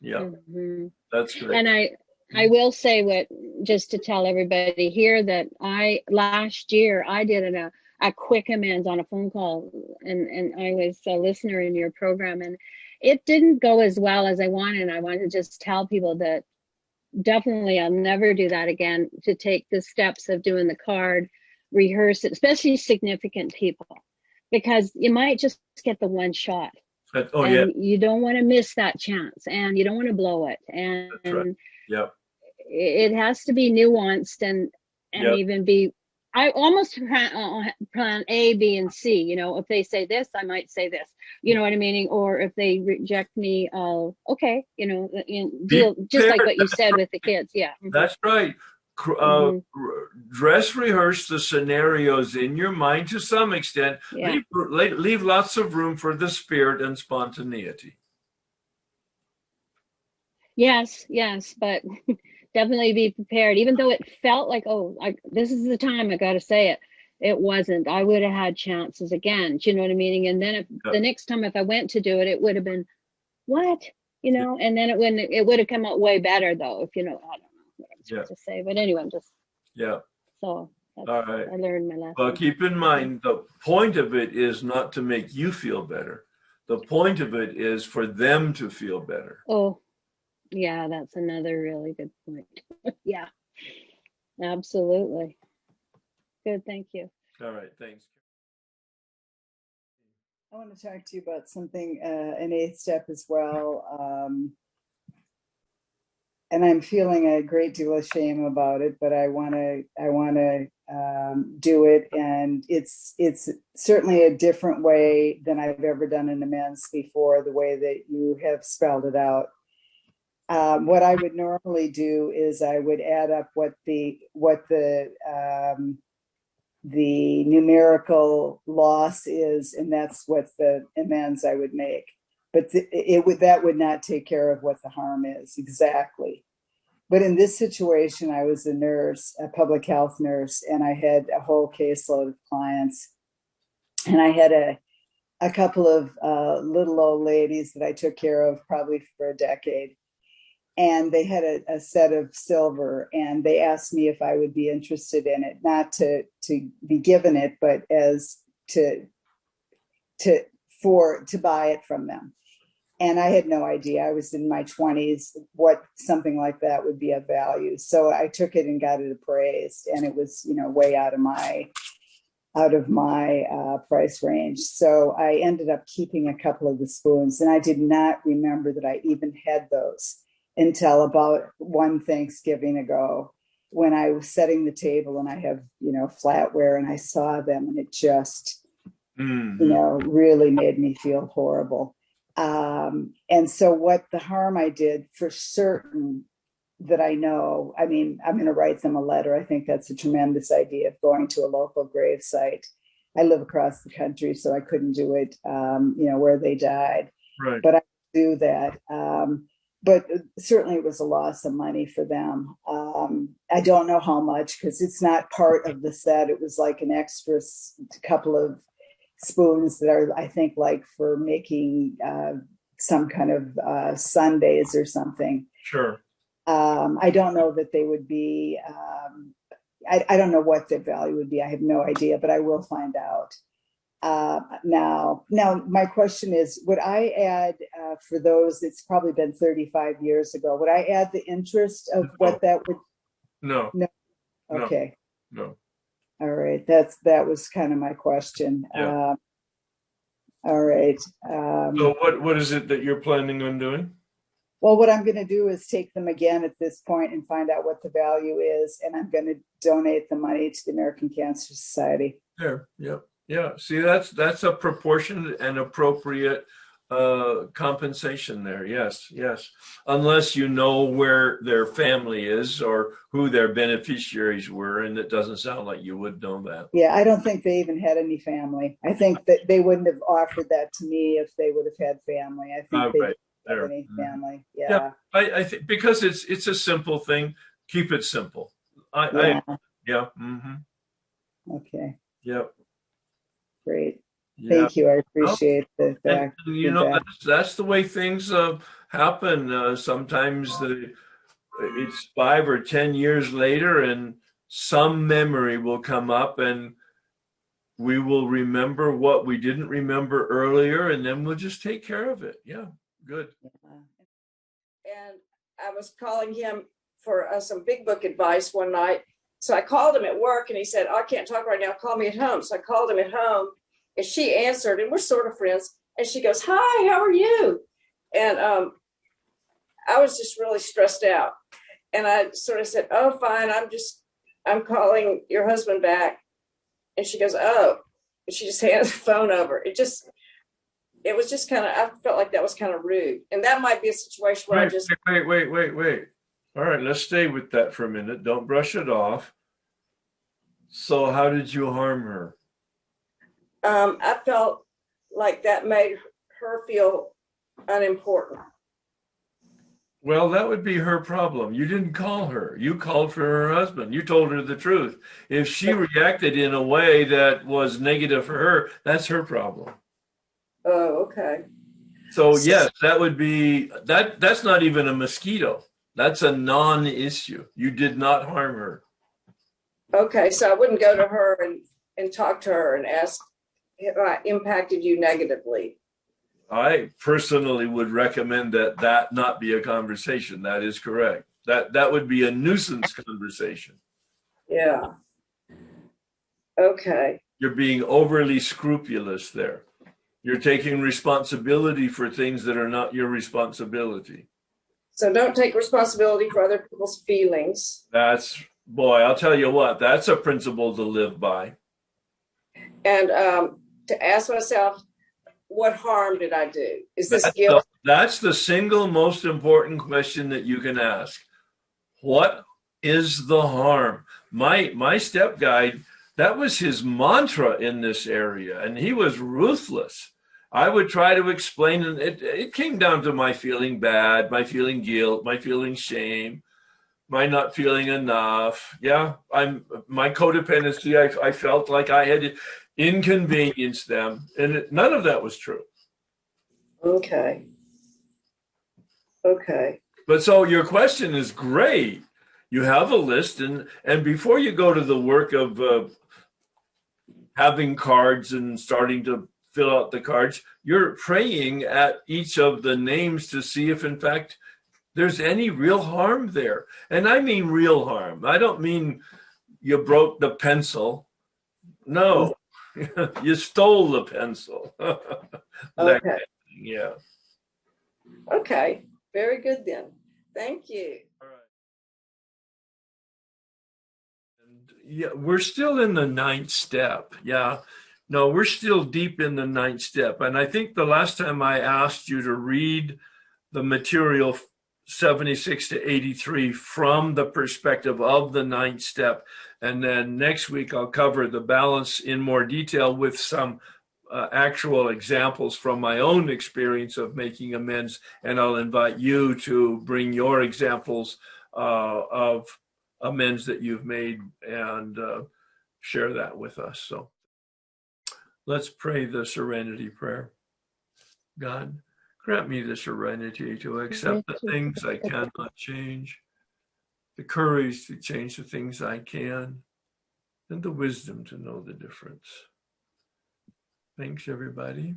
Yeah, Mhm. that's great. And I, I will say what, just to tell everybody here that I, last year, I did a, a quick amends on a phone call and, and I was a listener in your program and it didn't go as well as I wanted. I want to just tell people that definitely I'll never do that again, to take the steps of doing the card, rehearse it, especially significant people, because you might just get the one shot That- oh and yeah, you don't want to miss that chance and you don't want to blow it and That's right. yeah. it it has to be nuanced and and Yep. even be i almost plan, uh, plan a b and c you know if they say this i might say this you know what i mean or if they reject me i'll okay you know uh, deal just like what you said with the kids yeah mhm. That's right. Uh, Mhm. dress rehearse the scenarios in your mind to some extent. Yeah. Leave, leave lots of room for the spirit and spontaneity. Yes, yes, but <laughs> definitely be prepared. Even though it felt like, oh, I, this is the time I got to say it. It wasn't. I would have had chances again. Do you know what I mean? And then if Yeah. the next time if I went to do it, it would have been, what? You know? And then it wouldn't. It would have come out way better though. If you know, I don't know what I'm supposed to say. But anyway, I'm just Yeah. so. That's, All right. I learned my lesson. Well, keep in mind the point of it is not to make you feel better. The point of it is for them to feel better. Oh, yeah, that's another really good point. <laughs> yeah, absolutely. Good, thank you. All right. Thanks. I want to talk to you about something, uh, an eighth step as well. Um, and I'm feeling a great deal of shame about it, but I want to, I want to um, do it, and it's it's certainly a different way than I've ever done an amends before. The way that you have spelled it out. Um, what I would normally do is I would add up what the what the um, the numerical loss is, and that's what the amends I would make. But th- it would that would not take care of what the harm is exactly. But in this situation, I was a nurse, a public health nurse, and I had a whole caseload of clients, and I had a a couple of uh, little old ladies that I took care of probably for a decade and they had a, a set of silver and they asked me if i would be interested in it not to to be given it but as to to for to buy it from them. And i had no idea. I was in my 20s what something like that would be of value. So i took it and got it appraised and it was you know way out of my out of my uh, price range. So I ended up keeping a couple of the spoons, and I did not remember that I even had those until about one Thanksgiving ago when I was setting the table and I have, you know, flatware and I saw them and it just, Mhm. you know, really made me feel horrible. Um, and so what the harm I did for certain that I know, I mean, I'm going to write them a letter. I think that's a tremendous idea of going to a local grave site. I live across the country, so I couldn't do it, um, you know, where they died Right. but I do that. Um, but certainly it was a loss of money for them. Um, I don't know how much because it's not part of the set. It was like an extra couple of spoons that are, I think, like for making uh, some kind of uh, sundaes or something. Sure. Um, I don't know that they would be. Um, I, I don't know what the value would be. I have no idea, but I will find out. Uh, now. Now, my question is, would I add uh, for those? It's probably been 35 years ago. Would I add the interest of what that would? No, No. Okay, no. all right. That's that was kind of my question. Yeah. Um, all right. Um, So what, what is it that you're planning on doing? Well, what I'm going to do is take them again at this point and find out what the value is, and I'm going to donate the money to the American Cancer Society. There, yeah, yeah. See, that's, that's a proportionate and appropriate uh, compensation there. Yes, yes. Unless you know where their family is or who their beneficiaries were, and it doesn't sound like you would know that. Yeah, I don't think they even had any family. I think that they wouldn't have offered that to me if they would have had family. I think they right, didn't have any Mhm. family. Yeah. Yeah, I, I think because it's it's a simple thing. Keep it simple. I, yeah. I yeah. Mm-hmm. Okay, Yep. Great. Yeah. Thank you. I appreciate the And, and, you know that's, that's the way things uh, happen. Uh, sometimes the it's five or ten years later, and some memory will come up, and we will remember what we didn't remember earlier, and then we'll just take care of it. Yeah, good. and I was calling him for uh, some big book advice one night. So I called him at work and he said, "Oh, I can't talk right now. Call me at home. So I called him at home and she answered, and we're sort of friends. And she goes, Hi, how are you? And um, I was just really stressed out. And I sort of said, Oh, fine. I'm just, I'm calling your husband back. And she goes, Oh, and she just <laughs> handed the phone over. It just, it was just kind of, I felt like that was kind of rude. And that might be a situation where I just, wait, wait, wait, wait. All right, let's stay with that for a minute. Don't brush it off. So, how did you harm her? um, I felt like that made her feel unimportant. Well, that would be her problem. You didn't call her. You called for her husband. You told her the truth. If she reacted in a way that was negative for her, that's her problem. Oh, okay. So yes, that would be that that's not even a mosquito. That's a non-issue. You did not harm her. Okay, so I wouldn't go to her and, and talk to her and ask if I impacted you negatively. I personally would recommend that that not be a conversation. That is correct. That that would be a nuisance conversation. Yeah. Okay. You're being overly scrupulous there. You're taking responsibility for things that are not your responsibility. So don't take responsibility for other people's feelings. That's boy, I'll tell you what, that's a principle to live by. And um, to ask myself, what harm did I do? Is this That's guilt? the, that's the single most important question that you can ask. What is the harm? My my step guide, that was his mantra in this area, and he was ruthless. I would try to explain, and it, it came down to my feeling bad, my feeling guilt, my feeling shame, my not feeling enough. Yeah, I'm my codependency. I, I felt like I had inconvenienced them, and it, none of that was true. Okay. Okay. But so your question is great. You have a list, and and before you go to the work of uh, having cards and starting to fill out the cards, you're praying at each of the names to see if, in fact, there's any real harm there. And I mean real harm. I don't mean you broke the pencil. No, <laughs> you stole the pencil. <laughs> Okay. kind of yeah. Okay. Very good then. Thank you. yeah, we're still in the ninth step. Yeah. No, we're still deep in the ninth step. And I think the last time I asked you to read the material 76 to 83 from the perspective of the ninth step. And then next week, I'll cover the balance in more detail with some uh, actual examples from my own experience of making amends. And I'll invite you to bring your examples uh, of amends that you've made and uh, share that with us. So let's pray the serenity prayer. God, grant me the serenity to accept the things I cannot change, the courage to change the things I can, and the wisdom to know the difference. Thanks, everybody.